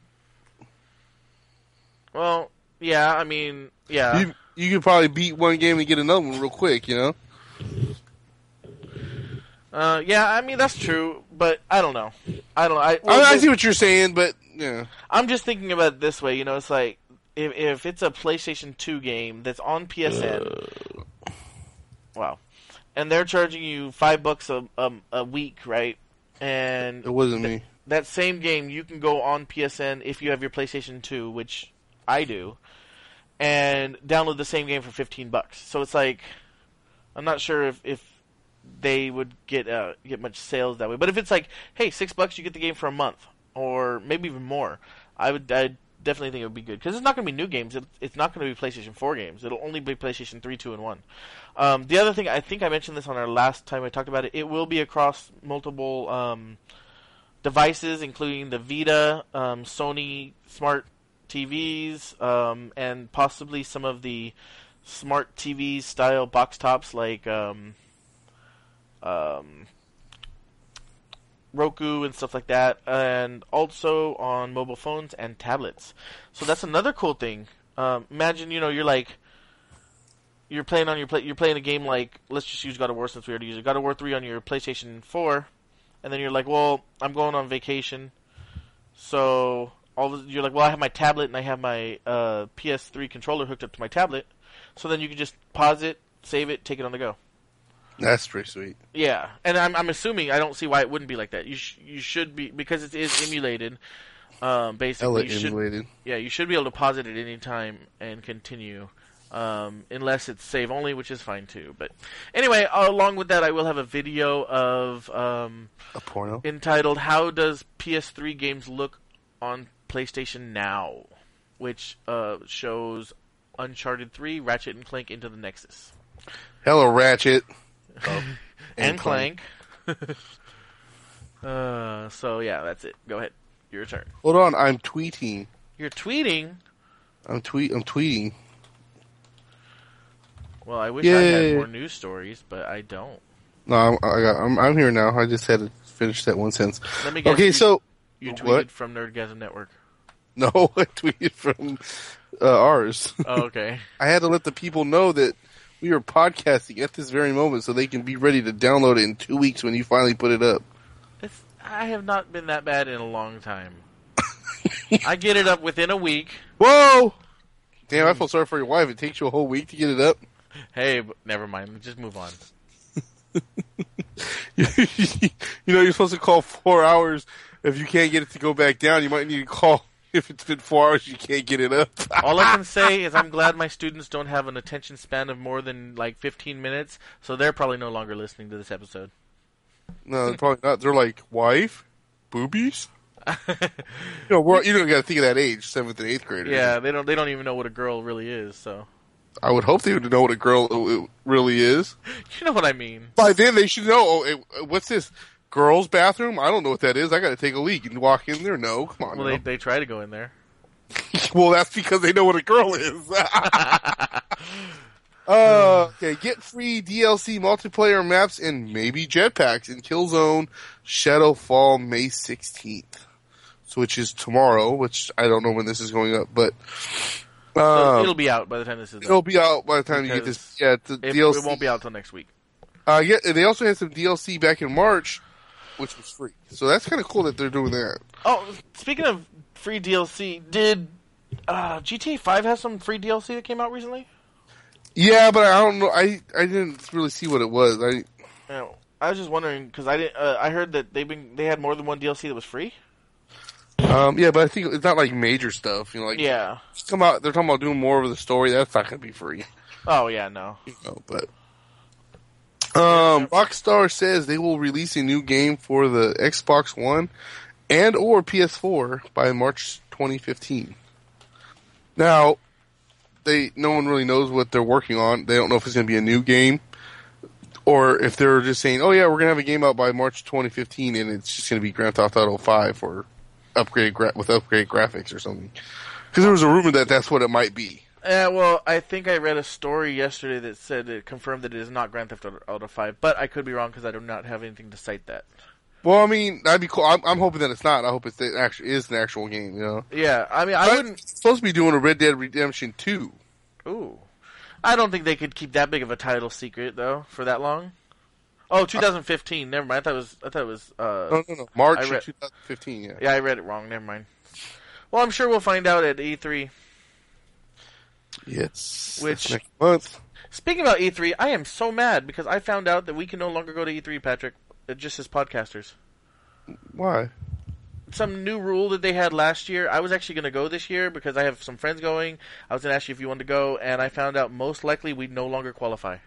Speaker 1: Well, yeah, I mean, yeah,
Speaker 2: you you could probably beat one game and get another one real quick. You know?
Speaker 1: Uh, yeah, I mean that's true, but I don't know. I don't know. I,
Speaker 2: I,
Speaker 1: well,
Speaker 2: I
Speaker 1: the-
Speaker 2: see what you're saying, but yeah,
Speaker 1: I'm just thinking about it this way. You know, it's like if if it's a PlayStation Two game that's on PSN, wow, and they're charging you five bucks a a, a week, right? And
Speaker 2: it wasn't me.
Speaker 1: that same game you can go on PSN if you have your PlayStation 2, which I do, and download the same game for 15 bucks. So it's like I'm not sure if, if they would get uh, get much sales that way. But if it's like, hey, 6 bucks you get the game for a month or maybe even more, I would I'd definitely think it would be good because it's not going to be new games. It, it's not going to be PlayStation 4 games. It'll only be PlayStation 3, 2, and 1. Um, the other thing, I think I mentioned this on our last time I talked about it. It will be across multiple um, devices, including the Vita, um, Sony smart TVs, um, and possibly some of the smart TV style box tops like um, Roku and stuff like that, and also on mobile phones and tablets. So that's another cool thing. Um, imagine you know you're like you're playing on your play you're playing a game like let's just use God of War since we already use it. God of War three on your PlayStation four, and then you're like, well, I'm going on vacation, so all of, you're like, well, I have my tablet and I have my uh, PS3 controller hooked up to my tablet, so then you can just pause it, save it, take it on the go.
Speaker 2: That's pretty sweet.
Speaker 1: Yeah, and I'm I'm assuming I don't see why it wouldn't be like that. You sh- you should be because it is emulated. Um, basically, you should, yeah, you should be able to pause it at any time and continue, um, unless it's save only, which is fine too. But anyway, along with that, I will have a video of um,
Speaker 2: A porno.
Speaker 1: entitled "How Does PS3 Games Look on PlayStation Now," which uh, shows Uncharted 3, Ratchet and Clank into the Nexus,
Speaker 2: Hello, Ratchet. Oh,
Speaker 1: and, Clank. uh, so yeah, that's it. Go ahead, your turn.
Speaker 2: Hold on, I'm tweeting.
Speaker 1: You're tweeting.
Speaker 2: I'm tweet. I'm tweeting.
Speaker 1: Well, I wish I had more news stories, but I don't.
Speaker 2: No, I'm, I got, I'm, I'm here now. I just had to finish that one sentence.
Speaker 1: Let me guess.
Speaker 2: Okay,
Speaker 1: you,
Speaker 2: so
Speaker 1: you tweeted
Speaker 2: what?
Speaker 1: from Nerdgasm Network.
Speaker 2: no, I tweeted from uh, ours.
Speaker 1: Oh, okay.
Speaker 2: I had to let the people know that we are podcasting at this very moment, so they can be ready to download it in two weeks when you finally put it up.
Speaker 1: It's, I have not been that bad in a long time. I get it up within a week.
Speaker 2: Whoa! Damn, I feel sorry for your wife. It takes you a whole week to get it up.
Speaker 1: Hey, but never mind. Just move on.
Speaker 2: you know, you're supposed to call four hours. If you can't get it to go back down, you might need to call. If it's been four hours, you can't get it up.
Speaker 1: All I can say is I'm glad my students don't have an attention span of more than like 15 minutes, so they're probably no longer listening to this episode.
Speaker 2: no, they're probably not. They're like wife, boobies. You know, we're, you don't got to think of that age, seventh and eighth graders.
Speaker 1: yeah, they don't. They don't even know what a girl really is. So
Speaker 2: I would hope they would know what a girl uh, really is.
Speaker 1: you know what I mean.
Speaker 2: By then, they should know. Oh, what's this? Girls' bathroom? I don't know what that is. I got to take a leak and walk in there. No, come on.
Speaker 1: Well,
Speaker 2: now.
Speaker 1: they they try to go in there.
Speaker 2: well, that's because they know what a girl is. uh, okay, get free DLC multiplayer maps and maybe jetpacks in Killzone Shadowfall May 16th. So, which is tomorrow, which I don't know when this is going up, but
Speaker 1: So
Speaker 2: um,
Speaker 1: it'll be out by the time this is.
Speaker 2: it'll
Speaker 1: Done.
Speaker 2: be out by the time you get this. Yeah, the
Speaker 1: It,
Speaker 2: DLC.
Speaker 1: it won't be out until next week.
Speaker 2: Uh, yeah, they also had some DLC back in March, which was free. So that's kind of cool that they're doing that.
Speaker 1: Oh, speaking of free DLC, did uh, GTA 5 have some free DLC that came out recently?
Speaker 2: Yeah, but I don't know. I I didn't really see what it was. I
Speaker 1: know, I was just wondering because I didn't. Uh, I heard that they've been they had more than one DLC that was free.
Speaker 2: um yeah, but I think it's not like major stuff. You know, like
Speaker 1: Yeah.
Speaker 2: come out. They're talking about doing more of the story. That's not going to be free.
Speaker 1: Oh yeah, no.
Speaker 2: You know, but um, Rockstar says they will release a new game for the Xbox One and or PS4 by March 2015. Now, they no one really knows what they're working on. They don't know if it's going to be a new game or if they're just saying, "Oh yeah, we're going to have a game out by March 2015 and it's just going to be Grand Theft Auto 5 or upgraded gra- with upgraded graphics or something." Because there was a rumor that that's what it might be.
Speaker 1: Yeah, well, I think I read a story yesterday that said it confirmed that it is not Grand Theft Auto- 5, but I could be wrong because I do not have anything to cite that.
Speaker 2: Well, I mean, that'd be cool. I'm, I'm hoping that it's not. I hope it's the actual is an actual game. You know,
Speaker 1: Yeah, I mean, I
Speaker 2: I'm
Speaker 1: wouldn't.
Speaker 2: supposed to be doing a Red Dead Redemption two.
Speaker 1: Ooh, I don't think they could keep that big of a title secret though for that long. Oh, 2015. Never mind. I thought it was. I thought it was. Uh,
Speaker 2: No, no, no. March
Speaker 1: I read-
Speaker 2: 2015. Yeah.
Speaker 1: yeah, I read it wrong. Never mind. Well, I'm sure we'll find out at E E3.
Speaker 2: Yes.
Speaker 1: Which-
Speaker 2: next month?
Speaker 1: Speaking about E3, I am so mad because I found out that we can no longer go to E3, Patrick, uh, just as podcasters.
Speaker 2: Why?
Speaker 1: Some new rule that they had last year. I was actually going to go this year because I have some friends going. I was going to ask you if you wanted to go, and I found out most likely we'd no longer qualify.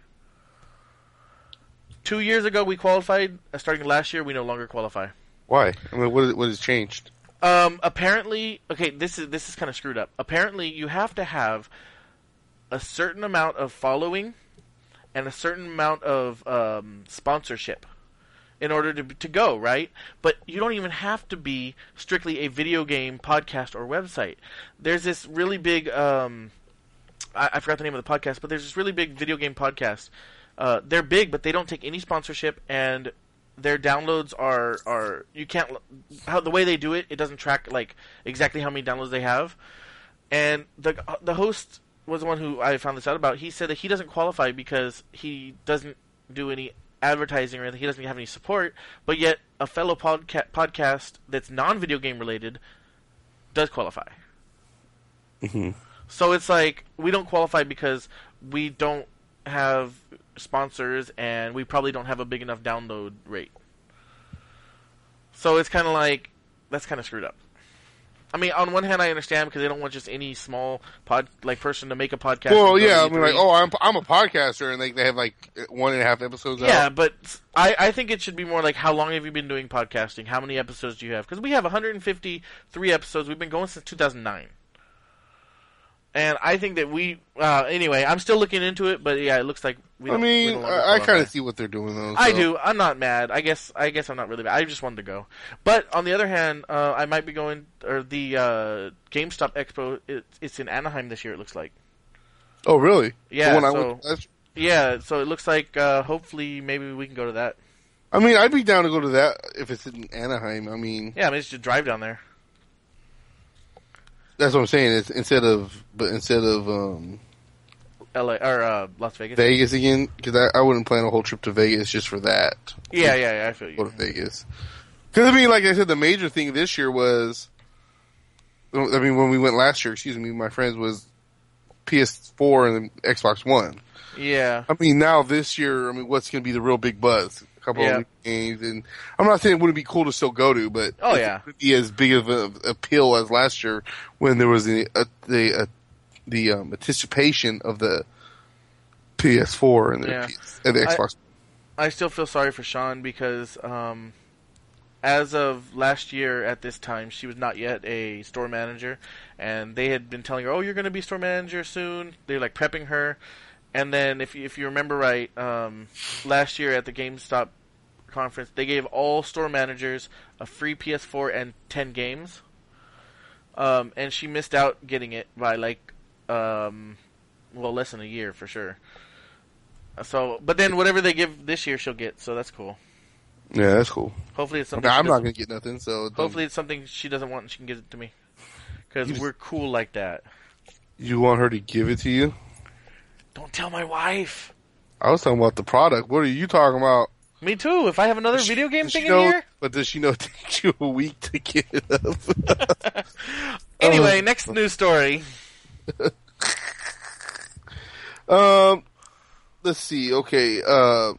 Speaker 1: Two years ago we qualified. Uh, starting last year, we no longer qualify.
Speaker 2: Why? I mean, what, is- what has changed?
Speaker 1: Um, apparently, okay, this is this is kind of screwed up. Apparently, you have to have a certain amount of following and a certain amount of um, sponsorship in order to to go right. But you don't even have to be strictly a video game podcast or website. There's this really big. Um, I, forgot the name of the podcast, but there's this really big video game podcast. Uh, they're big, but they don't take any sponsorship, and their downloads are are you can't how the way they do it. It doesn't track like exactly how many downloads they have, and the the host was the one who I found this out about. He said that he doesn't qualify because he doesn't do any advertising or anything. He doesn't have any support, but yet a fellow podca- podcast that's non-video game related does qualify. Mm-hmm. So it's like we don't qualify because we don't have sponsors and we probably don't have a big enough download rate. So it's kind of like that's kind of screwed up. I mean, on one hand, I understand because they don't want just any small pod like person to make a podcast.
Speaker 2: Well, yeah, I mean, like, oh, I'm I'm a podcaster, and like they have like one and a half episodes.
Speaker 1: Yeah,
Speaker 2: out.
Speaker 1: but I, I think it should be more like how long have you been doing podcasting? How many episodes do you have? Because we have 153 episodes. We've been going since 2009. And I think that we uh, anyway. I'm still looking into it, but yeah, it looks like we.
Speaker 2: I
Speaker 1: Don't, we
Speaker 2: mean,
Speaker 1: longer
Speaker 2: I, I kind of see what they're doing though.
Speaker 1: I do. I'm not mad. I guess. I guess I'm not really mad. I just wanted to go. But on the other hand, uh, I might be going. Or the uh, GameStop Expo. It, it's in Anaheim this year. It looks like.
Speaker 2: Oh, really?
Speaker 1: Yeah,
Speaker 2: The one I
Speaker 1: so-
Speaker 2: went
Speaker 1: Yeah. So it looks like. Uh, hopefully, maybe we can go to that.
Speaker 2: I mean, I'd be down to go to that if it's in Anaheim. I mean,
Speaker 1: Yeah. I mean, it's just drive down there.
Speaker 2: That's what I'm saying. It's instead of, but instead of um,
Speaker 1: L.A. or uh, Las Vegas.
Speaker 2: Vegas again, because I, I wouldn't plan a whole trip to Vegas just for that.
Speaker 1: Yeah, yeah, yeah. I feel you.
Speaker 2: Go to Vegas. Because I mean, like I said, the major thing this year was, I mean, when we went last year, excuse me, my friends was PS4 and Xbox One.
Speaker 1: Yeah.
Speaker 2: I mean, now this year, I mean, what's going to be the real big buzz? Couple
Speaker 1: Yeah.
Speaker 2: of games, and I'm not saying it wouldn't be cool to still go to, but
Speaker 1: Oh, yeah.
Speaker 2: be as big of an appeal as last year when there was the uh, the uh, the um, anticipation of the PS4 and the,
Speaker 1: Yeah.
Speaker 2: PS, and the
Speaker 1: I-
Speaker 2: Xbox.
Speaker 1: I still feel sorry for Sean because um, as of last year at this time, she was not yet a store manager, and they had been telling her, "Oh, you're going to be store manager soon." They're like prepping her, and then if you, if you remember right, um, last year at the GameStop conference, they gave all store managers a free PS4 and ten games, um, and she missed out getting it by like, um, well, less than a year for sure. So, but then whatever they give this year, she'll get. So that's cool.
Speaker 2: yeah, that's cool.
Speaker 1: Hopefully, it's
Speaker 2: I
Speaker 1: something.
Speaker 2: mean,
Speaker 1: she
Speaker 2: I'm not to get nothing, so
Speaker 1: Hopefully, it's something she doesn't want, and she can give it to me. Because we're cool like that.
Speaker 2: you want her to give it to you.
Speaker 1: Don't tell my wife.
Speaker 2: I was talking about the product. What are you talking about?
Speaker 1: Me too. If I have another
Speaker 2: Does
Speaker 1: video game thing in
Speaker 2: know-
Speaker 1: here.
Speaker 2: But does she know it takes you a week to get it up?
Speaker 1: Anyway,
Speaker 2: Oh.
Speaker 1: next news story.
Speaker 2: Um, let's see. Okay. Uh,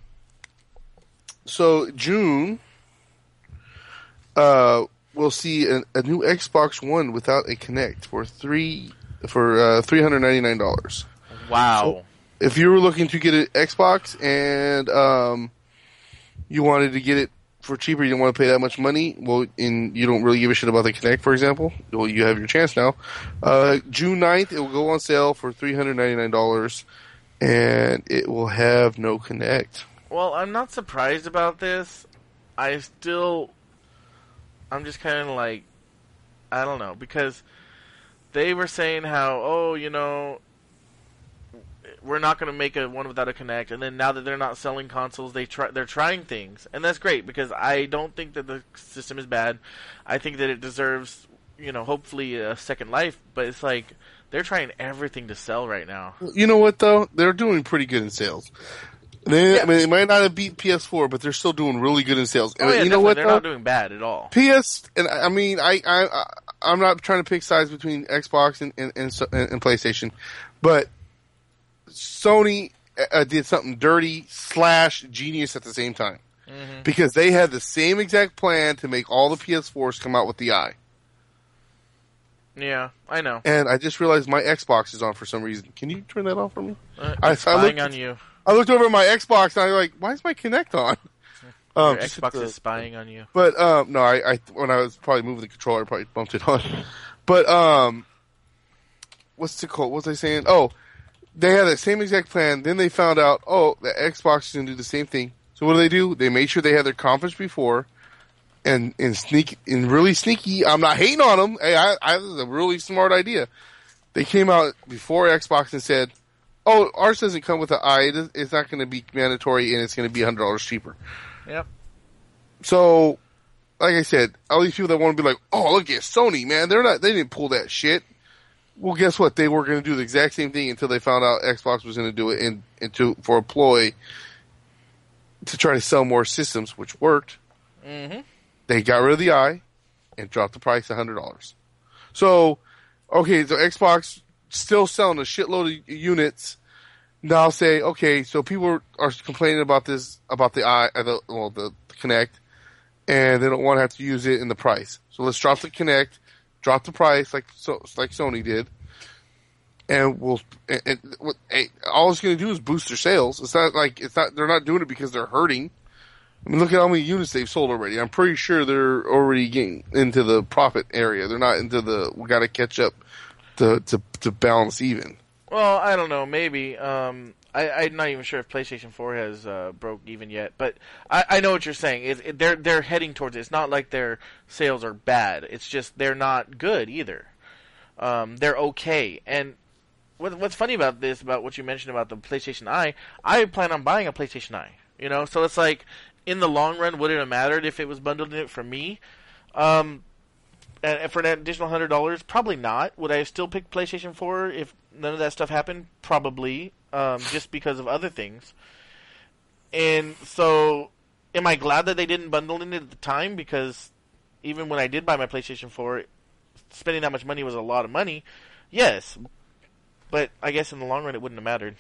Speaker 2: so June, uh, we'll see a, a new Xbox One without a Kinect for three for uh, three hundred ninety nine dollars.
Speaker 1: Wow.
Speaker 2: If you were looking to get an Xbox and um, you wanted to get it for cheaper, you didn't want to pay that much money. Well, and you don't really give a shit about the Kinect, for example. Well, you have your chance now. Uh, June 9th, it will go on sale for three hundred ninety nine dollars, and it will have no Kinect.
Speaker 1: Well, I'm not surprised about this. I still, I'm just kind of like, I don't know because they were saying how, oh, you know, we're not going to make a one without a Kinect, and then now that they're not selling consoles, they try they're trying things, and that's great because I don't think that the system is bad. I think that it deserves, you know, hopefully a second life, but it's like they're trying everything to sell right now.
Speaker 2: You know what though? They're doing pretty good in sales. They,
Speaker 1: Yeah.
Speaker 2: I mean, they might not have beat PS4, but they're still doing really good in sales.
Speaker 1: Oh yeah,
Speaker 2: you know what?
Speaker 1: they're
Speaker 2: though?
Speaker 1: not doing bad at all.
Speaker 2: PS and I I mean I I I- I'm not trying to pick sides between Xbox and and, and, and PlayStation, but Sony uh, did something dirty slash genius at the same time because they had the same exact plan to make all the PS4s come out with the eye.
Speaker 1: Yeah, I know.
Speaker 2: And I just realized my Xbox is on for some reason. Can you turn that off for me?
Speaker 1: Uh,
Speaker 2: I- I
Speaker 1: spying
Speaker 2: looked-
Speaker 1: on you.
Speaker 2: I looked over at my Xbox and I was like, why is my Kinect on? Um,
Speaker 1: Your Xbox
Speaker 2: the-
Speaker 1: is spying on you.
Speaker 2: But um, no, I, I when I was probably moving the controller, I probably bumped it on. But um, what's the call? What was I saying? Oh, they had that same exact plan. Then they found out, oh, the Xbox is gonna do the same thing. So what do they do? They made sure they had their conference before, and and sneak and really sneaky. I'm not hating on them. Hey, I, I this is a really smart idea. They came out before Xbox and said, "Oh, ours doesn't come with an is- It's not going to be mandatory, and it's going to be hundred dollars cheaper."
Speaker 1: Yep.
Speaker 2: So, like I said, all these people that want to be like, "Oh, look at Sony, man! They're not. They didn't pull that shit." Well, guess what? They were going to do the exact same thing until they found out Xbox was going to do it to for a ploy to try to sell more systems, which worked.
Speaker 1: Mm-hmm.
Speaker 2: They got rid of the eye and dropped the price hundred dollars. So, okay, so Xbox still selling a shitload of units. Now say, okay, so people are, complaining about this about the eye, uh, the, well, the, the Kinect, and they don't want to have to use it in the price. So let's drop the Kinect, drop the price like so like Sony did, and we'll. And, and, hey, all it's going to do is boost their sales. It's not like it's not. They're not doing it because they're hurting. I mean, look at how many units they've sold already. I'm pretty sure they're already getting into the profit area. They're not into the we got to catch up to, to to balance even.
Speaker 1: Well, I don't know. Maybe. Um, I, I'm not even sure if PlayStation 4 has uh, broke even yet, but I, I know what you're saying. It, it, they're they're heading towards it. It's not like their sales are bad. It's just they're not good either. Um, they're okay. And what, what's funny about this, about what you mentioned about the PlayStation Eye, I plan on buying a PlayStation Eye. You know, so it's like in the long run, would it have mattered if it was bundled in it for me? Um, and for an additional hundred dollars, probably not. Would I have still picked PlayStation Four if none of that stuff happened? Probably, um, just because of other things. And so, am I glad that they didn't bundle it at the time? Because even when I did buy my PlayStation Four, spending that much money was a lot of money. Yes, but I guess in the long run, it wouldn't have mattered.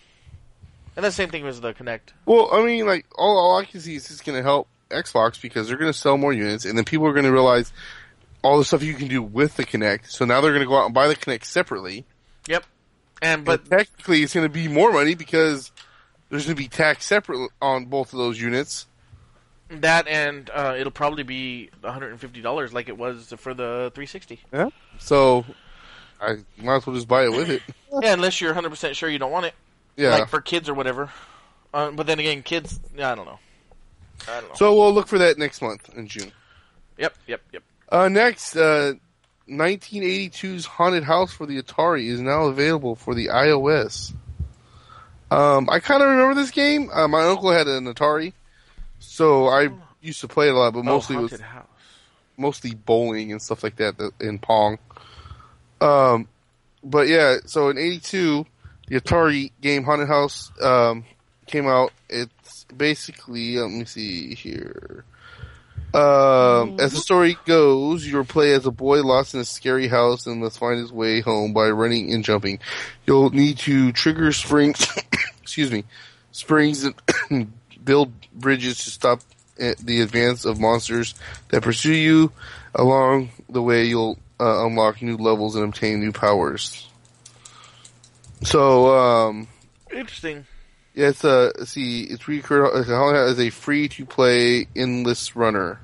Speaker 1: And the same thing was the Kinect.
Speaker 2: Well, I mean, like all, all I can see is it's going to help Xbox because they're going to sell more units, and then people are going to realize all the stuff you can do with the Kinect. So now they're going to go out and buy the Kinect separately.
Speaker 1: Yep. And
Speaker 2: But
Speaker 1: but
Speaker 2: technically, it's going to be more money because there's going to be tax separate on both of those units.
Speaker 1: that and uh, it'll probably be one hundred and fifty dollars, like it was for the 360.
Speaker 2: Yeah. So I might as well just buy it with it.
Speaker 1: yeah, unless you're 100% sure you don't want it.
Speaker 2: Yeah.
Speaker 1: Like for kids or whatever. Uh, but then again, kids, yeah, I don't know. I don't know.
Speaker 2: so we'll look for that next month in June.
Speaker 1: yep, yep, yep.
Speaker 2: Uh, next, uh, 1982's Haunted House for the Atari is now available for the iOS. Um, I kind of remember this game. Uh, my uncle had an Atari, so I used to play it a lot, but mostly
Speaker 1: oh,
Speaker 2: it was
Speaker 1: House.
Speaker 2: mostly bowling and stuff like that, that in Pong. Um, but yeah, so in '82, the Atari game Haunted House um, came out. It's basically, let me see here. Um, as the story goes, you play as a boy lost in a scary house and must find his way home by running and jumping. You'll need to trigger springs, excuse me, springs and build bridges to stop uh, the advance of monsters that pursue you. Along the way, you'll uh, unlock new levels and obtain new powers. So, um,
Speaker 1: Interesting.
Speaker 2: yeah, it's a see, it's recurred as a free to play endless runner.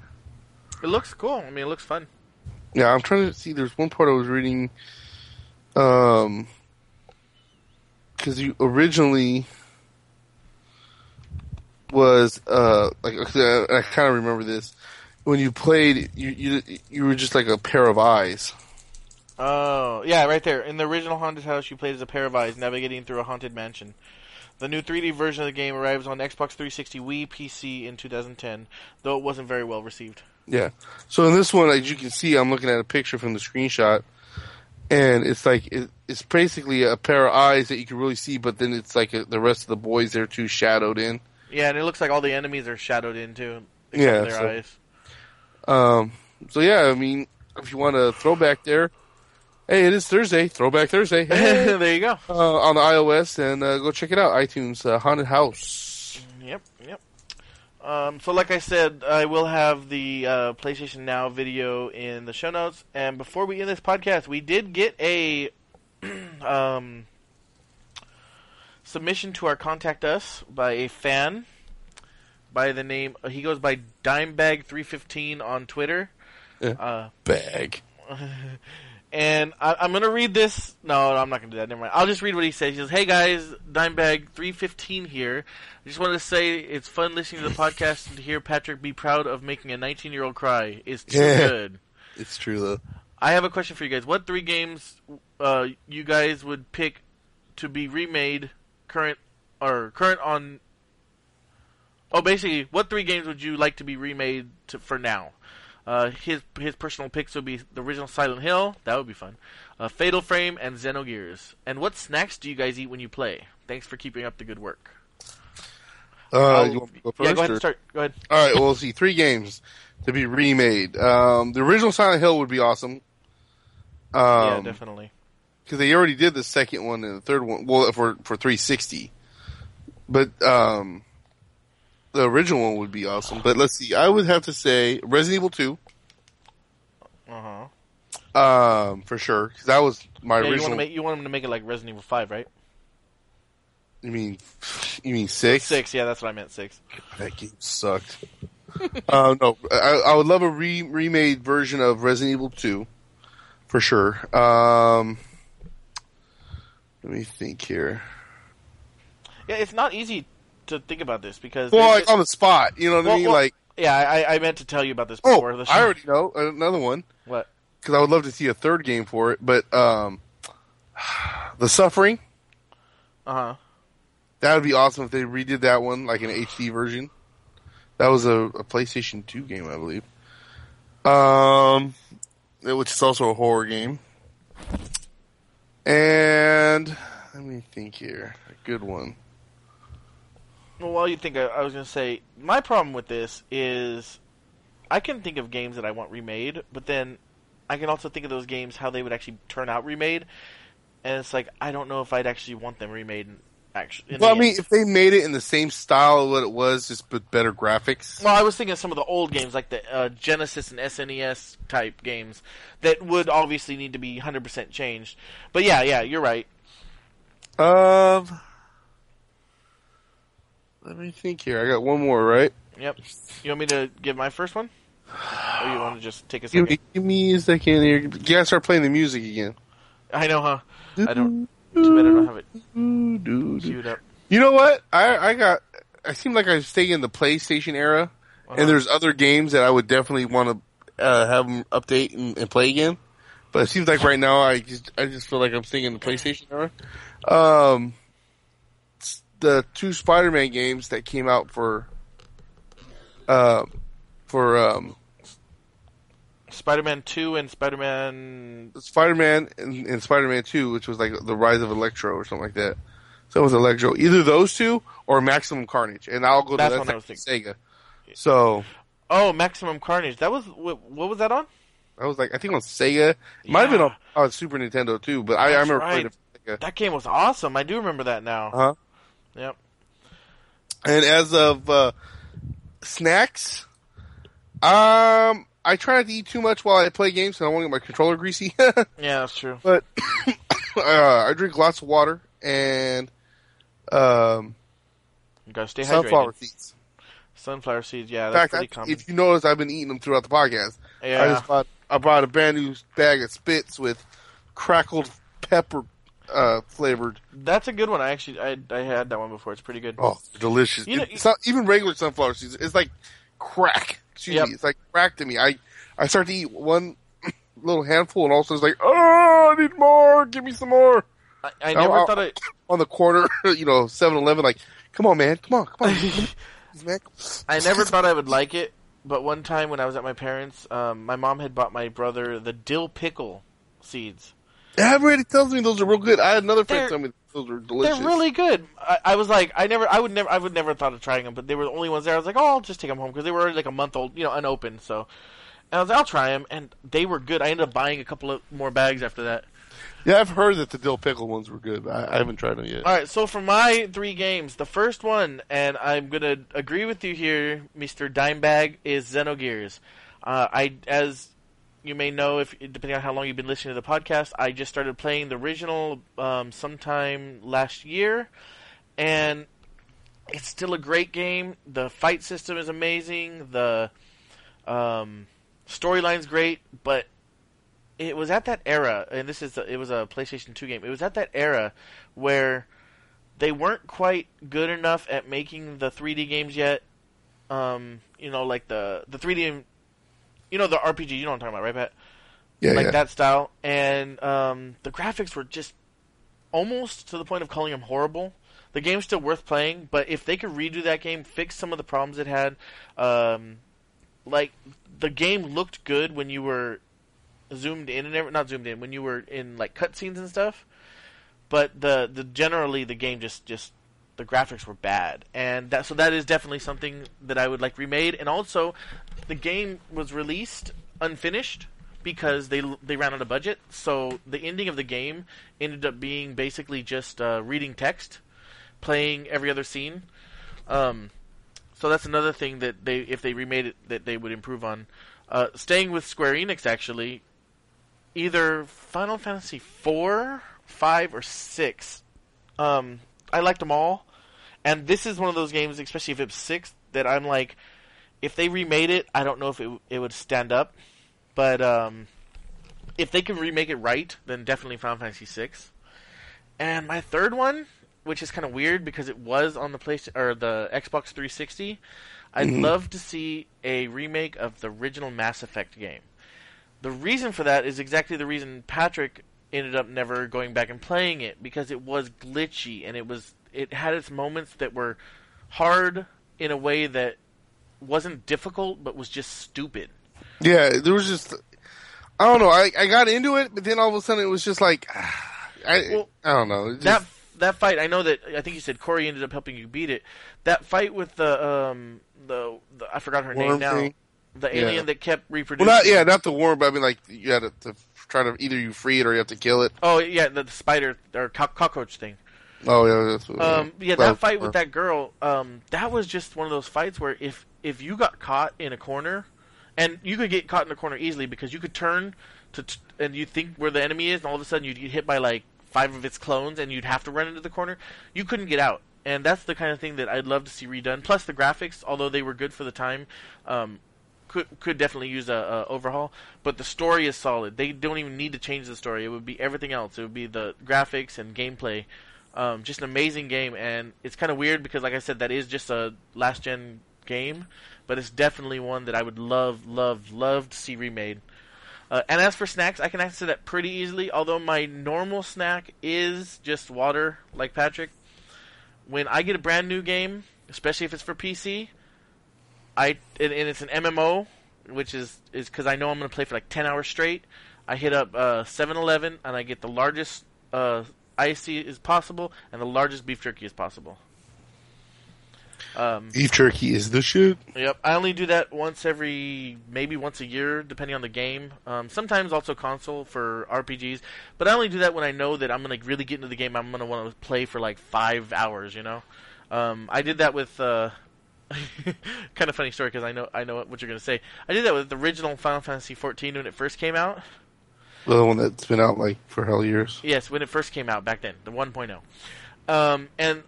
Speaker 1: It looks cool. I mean, it looks fun.
Speaker 2: Yeah, I'm trying to see. There's one part I was reading, um, because you originally was uh like I, I kind of remember this when you played. You you you were just like a pair of eyes.
Speaker 1: Oh, yeah, right there. In the original Haunted House, you played as a pair of eyes navigating through a haunted mansion. The new 3D version of the game arrives on Xbox 360, Wii, PC in 2010, though it wasn't very well received.
Speaker 2: Yeah. So in this one, as you can see, I'm looking at a picture from the screenshot, and it's like it, it's basically a pair of eyes that you can really see, but then it's like a, the rest of the boys there too shadowed in.
Speaker 1: Yeah, and it looks like all the enemies are shadowed in too,
Speaker 2: Yeah,
Speaker 1: their
Speaker 2: so-
Speaker 1: eyes.
Speaker 2: Um. So yeah, I mean, if you want to throw back there, hey, it is Thursday. Throwback Thursday. Hey.
Speaker 1: there you go.
Speaker 2: uh, on the iOS, and uh, go check it out. iTunes uh, Haunted House.
Speaker 1: Yep, yep. Um, so, like I said, I will have the uh, PlayStation Now video in the show notes. And before we end this podcast, we did get a um, submission to our contact us by a fan by the name. He goes by Dimebag315 on Twitter.
Speaker 2: Yeah.
Speaker 1: Uh,
Speaker 2: Bag.
Speaker 1: and I, I'm gonna read this. No, I'm not gonna do that. Never mind. I'll just read what he says. He says, "Hey guys, Dimebag315 here. I just wanted to say it's fun listening to the podcast and to hear Patrick be proud of making a 19 year old cry. Is too
Speaker 2: Yeah.
Speaker 1: good."
Speaker 2: It's true though.
Speaker 1: I have a question for you guys. What three games uh, you guys would pick to be remade current or current on? Oh, basically, what three games would you like to be remade to, for now? Uh, his his personal picks would be the original Silent Hill. That would be fun. Uh, Fatal Frame and Xenogears. And what snacks do you guys eat when you play? Thanks for keeping up the good work.
Speaker 2: Uh, you want to go first?
Speaker 1: yeah, go ahead
Speaker 2: or-
Speaker 1: and start. Go ahead.
Speaker 2: All right. Well, see. Three games to be remade. Um, the original Silent Hill would be awesome.
Speaker 1: yeah,
Speaker 2: Um,
Speaker 1: definitely.
Speaker 2: because they already did the second one and the third one. Well, for for 360, but um, the original one would be awesome. But let's see. I would have to say Resident Evil 2,
Speaker 1: Uh huh.
Speaker 2: um, for sure, because that was my
Speaker 1: Yeah, you want to make you want them to make it like Resident Evil Five, right?
Speaker 2: you mean you mean six?
Speaker 1: Six. Yeah, that's what I meant. Six.
Speaker 2: That game sucked. uh, no, I, I would love a re- remade version of Resident Evil 2, for sure. Um, let me think here.
Speaker 1: Yeah, it's not easy to think about this because
Speaker 2: Well, like on the spot, you know what I mean?
Speaker 1: well,
Speaker 2: like,
Speaker 1: yeah, I, I meant to tell you about this
Speaker 2: oh,
Speaker 1: before the show.
Speaker 2: I already know another one
Speaker 1: what?
Speaker 2: because I would love to see a third game for it. But um, the Suffering
Speaker 1: Uh huh.
Speaker 2: that would be awesome if they redid that one like an HD version. That was a, a PlayStation 2 game, I believe. Um, which is also a horror game. And let me think here, a good one.
Speaker 1: Well, while you think, I, I was going to say my problem with this is I can think of games that I want remade, but then I can also think of those games how they would actually turn out remade, and it's like I don't know if I'd actually want them remade. in- Actually,
Speaker 2: Well, I mean,
Speaker 1: end.
Speaker 2: if they made it in the same style of what it was, just with better graphics.
Speaker 1: Well, I was thinking of some of the old games, like the uh, Genesis and SNES type games, that would obviously need to be 100% changed. But yeah, yeah, you're right.
Speaker 2: Um, let me think here. I got one more, right?
Speaker 1: Yep. You want me to give my first one? Or you want to just take a
Speaker 2: Give me, give me a second here. You gotta start playing the music again.
Speaker 1: I know, huh? I don't. Too bad I don't have it queued up.
Speaker 2: You know what? I I got. I seem like I stay in the PlayStation era,
Speaker 1: Uh-huh.
Speaker 2: and there's other games that I would definitely want to uh, have them update and, and play again. But it seems like right now I just I just feel like I'm staying in the PlayStation era. Um, the two Spider-Man games that came out for, uh, for um,
Speaker 1: Spider-Man 2 and Spider-Man.
Speaker 2: Spider-Man and, and Spider-Man Two, which was like the Rise of Electro or something like that. So it was Electro, either those two or Maximum Carnage, and I'll go to
Speaker 1: That's
Speaker 2: that
Speaker 1: what I was
Speaker 2: Sega. So
Speaker 1: Oh, Maximum Carnage. That was what, what was that on?
Speaker 2: I was like, I think on Sega. It Might have been on, on Super Nintendo too, but I, I remember
Speaker 1: right.
Speaker 2: playing it. Sega.
Speaker 1: That game was awesome. I do remember that now.
Speaker 2: Uh-huh.
Speaker 1: Yep.
Speaker 2: And as of uh, snacks, um, I try not to eat too much while I play games, so I don't want to get my controller greasy.
Speaker 1: Yeah, that's true.
Speaker 2: but uh, I drink lots of water and um,
Speaker 1: You gotta stay
Speaker 2: sunflower
Speaker 1: hydrated.
Speaker 2: seeds.
Speaker 1: Sunflower seeds. Yeah,
Speaker 2: In
Speaker 1: that's
Speaker 2: fact,
Speaker 1: pretty
Speaker 2: I,
Speaker 1: common.
Speaker 2: if you notice, I've been eating them throughout the podcast.
Speaker 1: Yeah.
Speaker 2: I just bought I bought a brand new bag of Spitz with crackled pepper uh, flavored.
Speaker 1: That's a good one. I actually I I had that one before. It's pretty good.
Speaker 2: Oh, delicious!
Speaker 1: You know-
Speaker 2: it's not even regular sunflower seeds. It's like crack. Excuse
Speaker 1: Yep.
Speaker 2: me. It's like crack to me. I I start to eat one little handful, and also it's like, oh, I need more. Give me some more.
Speaker 1: I, I never
Speaker 2: I'll-
Speaker 1: thought I.
Speaker 2: On the corner, you know, 7-Eleven, like, come on, man, come on, come on, come on, man.
Speaker 1: I never thought I would like it, but one time when I was at my parents', um, my mom had bought my brother the dill pickle seeds.
Speaker 2: Everybody tells me those are real good. I had another friend
Speaker 1: They're-
Speaker 2: tell me those were delicious.
Speaker 1: They're really good. I, I was like, I never, I would never, I would never thought of trying them, but they were the only ones there. I was like, oh, I'll just take them home because they were already like a month old, you know, unopened. So, and I was like, I'll try them, and they were good. I ended up buying a couple of more bags after that.
Speaker 2: Yeah, I've heard that the dill pickle ones were good. But I, I haven't tried them yet.
Speaker 1: All right, so for my three games, the first one, and I'm gonna agree with you here, Mister Dimebag, is Xenogears. Uh, I, as you may know, if depending on how long you've been listening to the podcast, I just started playing the original um, sometime last year, and it's still a great game. The fight system is amazing. The um, storyline's great, but it was at that era, and this is a, it was a PlayStation 2 game. It was at that era where they weren't quite good enough at making the 3D games yet. Um, you know, like the the 3D, you know, the RPG. You know what I'm talking about, right, Pat?
Speaker 2: Yeah,
Speaker 1: like
Speaker 2: yeah.
Speaker 1: that style, and um, the graphics were just almost to the point of calling them horrible. The game's still worth playing, but if they could redo that game, fix some of the problems it had, um, like the game looked good when you were zoomed in and every, not zoomed in when you were in like cutscenes and stuff, but the the generally the game just just the graphics were bad, and that so that is definitely something that I would like remade, and also the game was released unfinished because they they ran out of budget. So the ending of the game ended up being basically just uh, reading text, playing every other scene. Um, so that's another thing that they if they remade it that they would improve on. Uh, staying with Square Enix actually, either Final Fantasy four, five, or six. Um, I liked them all, and this is one of those games, especially if it's six, that I'm like, if they remade it, I don't know if it it would stand up. But um, if they can remake it right, then definitely Final Fantasy VI. And my third one, which is kind of weird because it was on the PlayStation or the Xbox 360, I'd love to see a remake of the original Mass Effect game. The reason for that is exactly the reason Patrick ended up never going back and playing it because it was glitchy and it was it had its moments that were hard in a way that wasn't difficult but was just stupid.
Speaker 2: Yeah, there was just I don't know. I, I got into it, but then all of a sudden it was just like I
Speaker 1: Well,
Speaker 2: I don't know. Just,
Speaker 1: that that fight, I know that I think you said Corey ended up helping you beat it. That fight with the um the, the I forgot her name
Speaker 2: Worm
Speaker 1: now.
Speaker 2: thing?
Speaker 1: The
Speaker 2: Yeah.
Speaker 1: alien that kept reproducing.
Speaker 2: well, not yeah, not the worm, but I mean like you had to, to try to either you free it or you have to kill it.
Speaker 1: Oh yeah, the, the spider or cockroach thing.
Speaker 2: Oh yeah, that's what,
Speaker 1: Um, yeah, that fight with that girl. Um, that was just one of those fights where if if you got caught in a corner, and you could get caught in a corner easily because you could turn to t- and you think where the enemy is, and all of a sudden you'd get hit by like five of its clones, and you'd have to run into the corner. You couldn't get out, and that's the kind of thing that I'd love to see redone. Plus the graphics, although they were good for the time, um, could could definitely use a, a overhaul. But the story is solid. They don't even need to change the story. It would be everything else. It would be the graphics and gameplay. Um, just an amazing game, and it's kind of weird because, like I said, that is just a last gen game, but it's definitely one that I would love, love, love to see remade. Uh, and as for snacks, I can answer that pretty easily. Although my normal snack is just water, like Patrick. When I get a brand new game, especially if it's for PC, I and, and it's an MMO, which is is because I know I'm going to play for like ten hours straight. I hit up uh, 7-Eleven and I get the largest uh, IC as possible and the largest beef jerky as possible. Um,
Speaker 2: beef jerky is the shit.
Speaker 1: Yep, I only do that once every, maybe once a year, depending on the game. Um, sometimes also console for RPGs, but I only do that when I know that I'm gonna really get into the game. I'm gonna want to play for like five hours. You know, um, I did that with. Uh, kind of funny story because I know I know what you're gonna say. I did that with the original Final Fantasy 14 when it first came out.
Speaker 2: The one that's been out like for hell years.
Speaker 1: Yes, when it first came out back then, the 1.0. Um, and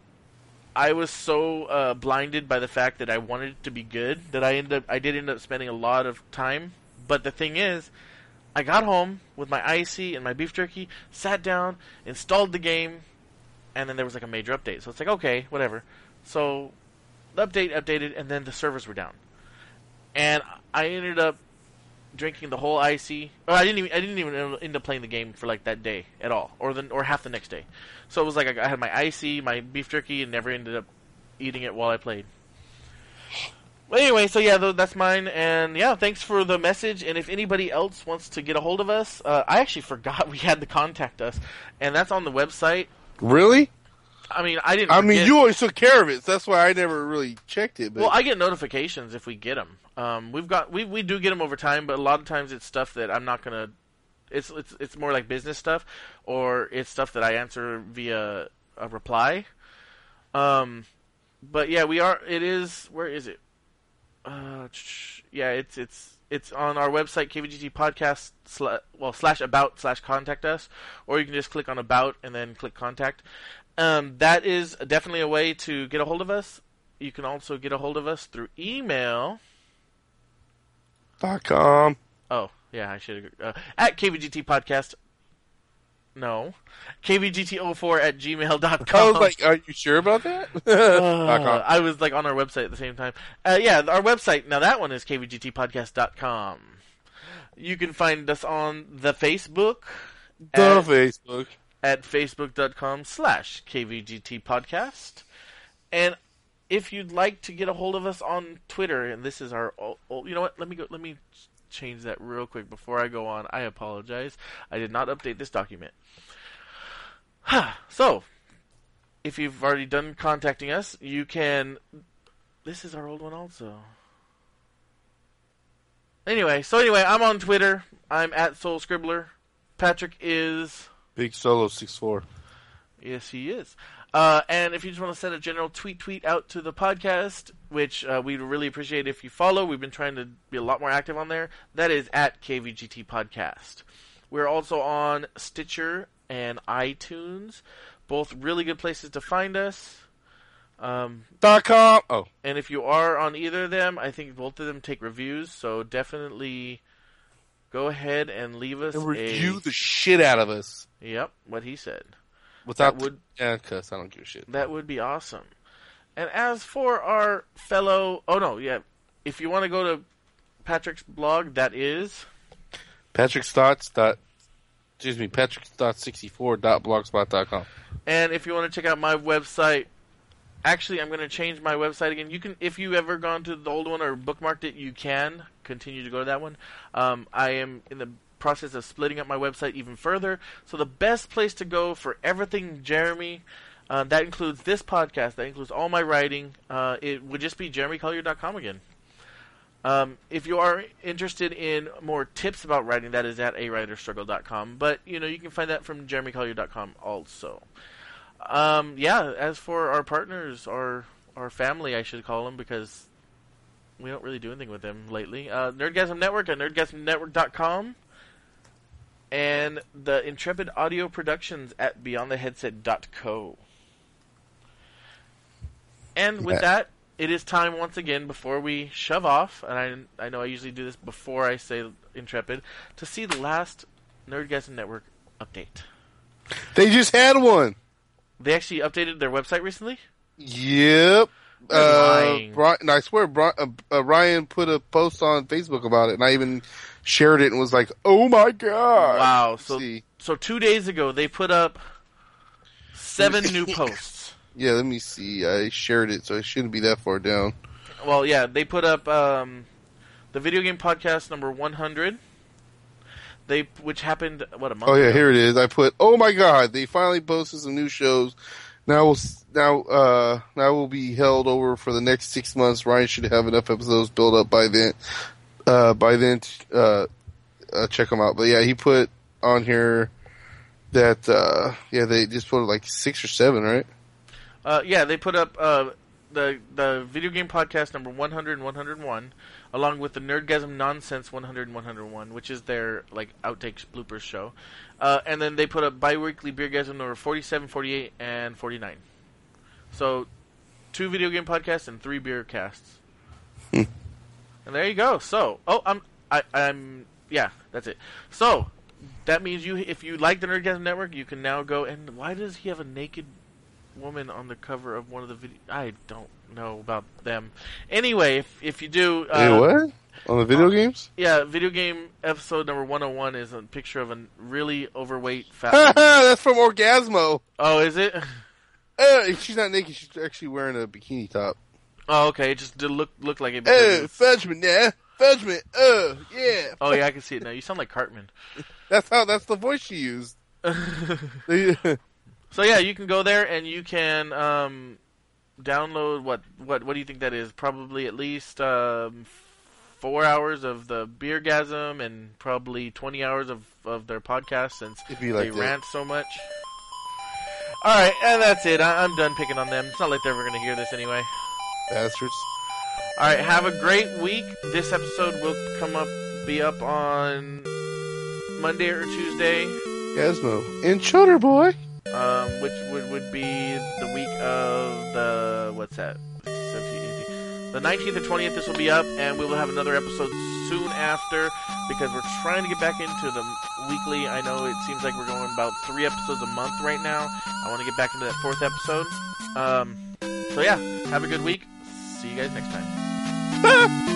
Speaker 1: I was so uh, blinded by the fact that I wanted it to be good that I ended up I did end up spending a lot of time. But the thing is, I got home with my icy and my beef jerky, sat down, installed the game, and then there was like a major update. So it's like okay, whatever. So the update updated, and then the servers were down, and I ended up drinking the whole icy. Or I didn't even I didn't even end up playing the game for like that day at all, or the or half the next day. So it was like I had my icy, my beef jerky, and never ended up eating it while I played. Well, anyway, so yeah, that's mine, and yeah, thanks for the message. And if anybody else wants to get a hold of us, uh, I actually forgot we had to contact us, and that's on the website.
Speaker 2: Really?
Speaker 1: I mean, I didn't.
Speaker 2: I mean, you always took care of it. So that's why I never really checked it. But
Speaker 1: Well, I get notifications if we get them. Um, we've got we we do get them over time, but a lot of times it's stuff that I'm not gonna. It's it's it's more like business stuff, or it's stuff that I answer via a reply. Um, but yeah, we are. It is. Where is it? Uh, yeah, it's it's it's on our website kvgt podcast sla- well slash about slash contact us, or you can just click on about and then click contact. Um, that is definitely a way to get a hold of us. you can also get a hold of us through email.
Speaker 2: Dot com.
Speaker 1: Oh, yeah, I should uh, at KVGT Podcast. No. KVGT04 at gmail.com.
Speaker 2: I was like, are you sure about that?
Speaker 1: Uh, I was like on our website at the same time. Uh, yeah, our website, now that one is kvgtpodcast.com. You can find us on the Facebook
Speaker 2: The
Speaker 1: at,
Speaker 2: Facebook.
Speaker 1: At facebook.com slash kvgt podcast. And if you'd like to get a hold of us on Twitter, and this is our, oh, you know what? Let me go. Let me change that real quick before I go on. I apologize. I did not update this document. so, if you've already done contacting us, you can. This is our old one also. Anyway, so anyway, I'm on Twitter. I'm at Soul Scribbler. Patrick is.
Speaker 2: Big Solo six four.
Speaker 1: Yes, he is. Uh, and if you just want to send a general tweet tweet out to the podcast, which uh, we'd really appreciate if you follow, we've been trying to be a lot more active on there. That is at KVGT Podcast. We're also on Stitcher and iTunes, both really good places to find us. Um,
Speaker 2: Dot com. Oh,
Speaker 1: and if you are on either of them, I think both of them take reviews, so definitely go ahead and leave us
Speaker 2: and review
Speaker 1: a.
Speaker 2: the shit out of us
Speaker 1: Yep, what he said.
Speaker 2: without
Speaker 1: That would-
Speaker 2: yeah, cuss. I don't give a shit.
Speaker 1: That would be awesome. And as for our fellow, oh no, yeah, if you want to go to Patrick's blog, that is
Speaker 2: Patrick Stotts dot. Excuse me, Patrick Stotts sixty four dot blogspot dot com.
Speaker 1: And if you want to check out my website, actually, I'm going to change my website again. You can, if you've ever gone to the old one or bookmarked it, you can continue to go to that one. Um, I am in the process of splitting up my website even further. So the best place to go for everything Jeremy, uh, that includes this podcast, that includes all my writing, uh, it would just be jeremycollier.com again. Um, if you are interested in more tips about writing, that is at awriterstruggle.com. But you know you can find that from jeremycollier.com also. Um, yeah, as for our partners, our our family, I should call them because we don't really do anything with them lately. Uh, Nerdgasm Network at nerdgasmnetwork.com and the Intrepid Audio Productions at beyondtheheadset.co. And with
Speaker 2: Yeah.
Speaker 1: that, it is time once again before we shove off, and I I know I usually do this before I say Intrepid, to see the last Nerdgasm Network update.
Speaker 2: They just had one.
Speaker 1: They actually updated their website recently.
Speaker 2: Yep. Uh. Brian, I swear, Brian, uh, uh, Ryan put a post on Facebook about it, and I even shared it and was like, "Oh my god!"
Speaker 1: Wow. So
Speaker 2: See.
Speaker 1: so two days ago they put up seven new posts.
Speaker 2: Yeah, let me see. I shared it, so it shouldn't be that far down.
Speaker 1: Well, yeah, they put up um, the video game podcast number one hundred. They which happened what a month.
Speaker 2: Oh yeah,
Speaker 1: ago.
Speaker 2: here it is. I put, "Oh my god!" They finally posted some new shows. Now we'll now uh now will be held over for the next six months. Ryan should have enough episodes built up by then. Uh, by then, uh, uh, check them out. But yeah, he put on here that uh yeah they just put like six or seven, right?
Speaker 1: Uh, yeah, they put up uh, the the video game podcast number 100 and 101, along with the Nerdgasm Nonsense 100 and 101, which is their like outtakes bloopers show, uh, and then they put up biweekly Beergasm number 47, 48, and 49. So, two video game podcasts and three beer casts. and there you go. So, oh, I'm I, I'm yeah, that's it. So. That means you, if you like the Nerdgasm Network, you can now go and why does he have a naked woman on the cover of one of the video. I don't know about them. Anyway, if if you do, uh,
Speaker 2: Hey, what on the video games?
Speaker 1: yeah, video game episode number one hundred one is a picture of a really overweight fat. woman.
Speaker 2: That's from Orgazmo.
Speaker 1: oh, is it?
Speaker 2: Uh, she's not naked. She's actually wearing a bikini top.
Speaker 1: Oh, okay. It just did look look like it.
Speaker 2: Oh,
Speaker 1: because it's-
Speaker 2: fudge me now. Fudge me. Oh, yeah.
Speaker 1: oh yeah, I can see it now. You sound like Cartman.
Speaker 2: That's how. That's the voice she used.
Speaker 1: So yeah, you can go there and you can um, download what what what do you think that is? Probably at least um, four hours of the Beergasm and probably twenty hours of, of their podcast since
Speaker 2: like
Speaker 1: they
Speaker 2: that.
Speaker 1: rant so much. All right, and that's it. I, I'm done picking on them. It's not like they're ever going to hear this anyway.
Speaker 2: Bastards.
Speaker 1: All right, have a great week. This episode will come up, be up on Monday or Tuesday.
Speaker 2: Gasmo. And Chutter Boy.
Speaker 1: Um, which would, would be the week of the what's that? 17 the 19th and 20th, this will be up, and we will have another episode soon after because we're trying to get back into the weekly. I know it seems like we're going about three episodes a month right now. I want to get back into that fourth episode. Um, so yeah, have a good week. See you guys next time.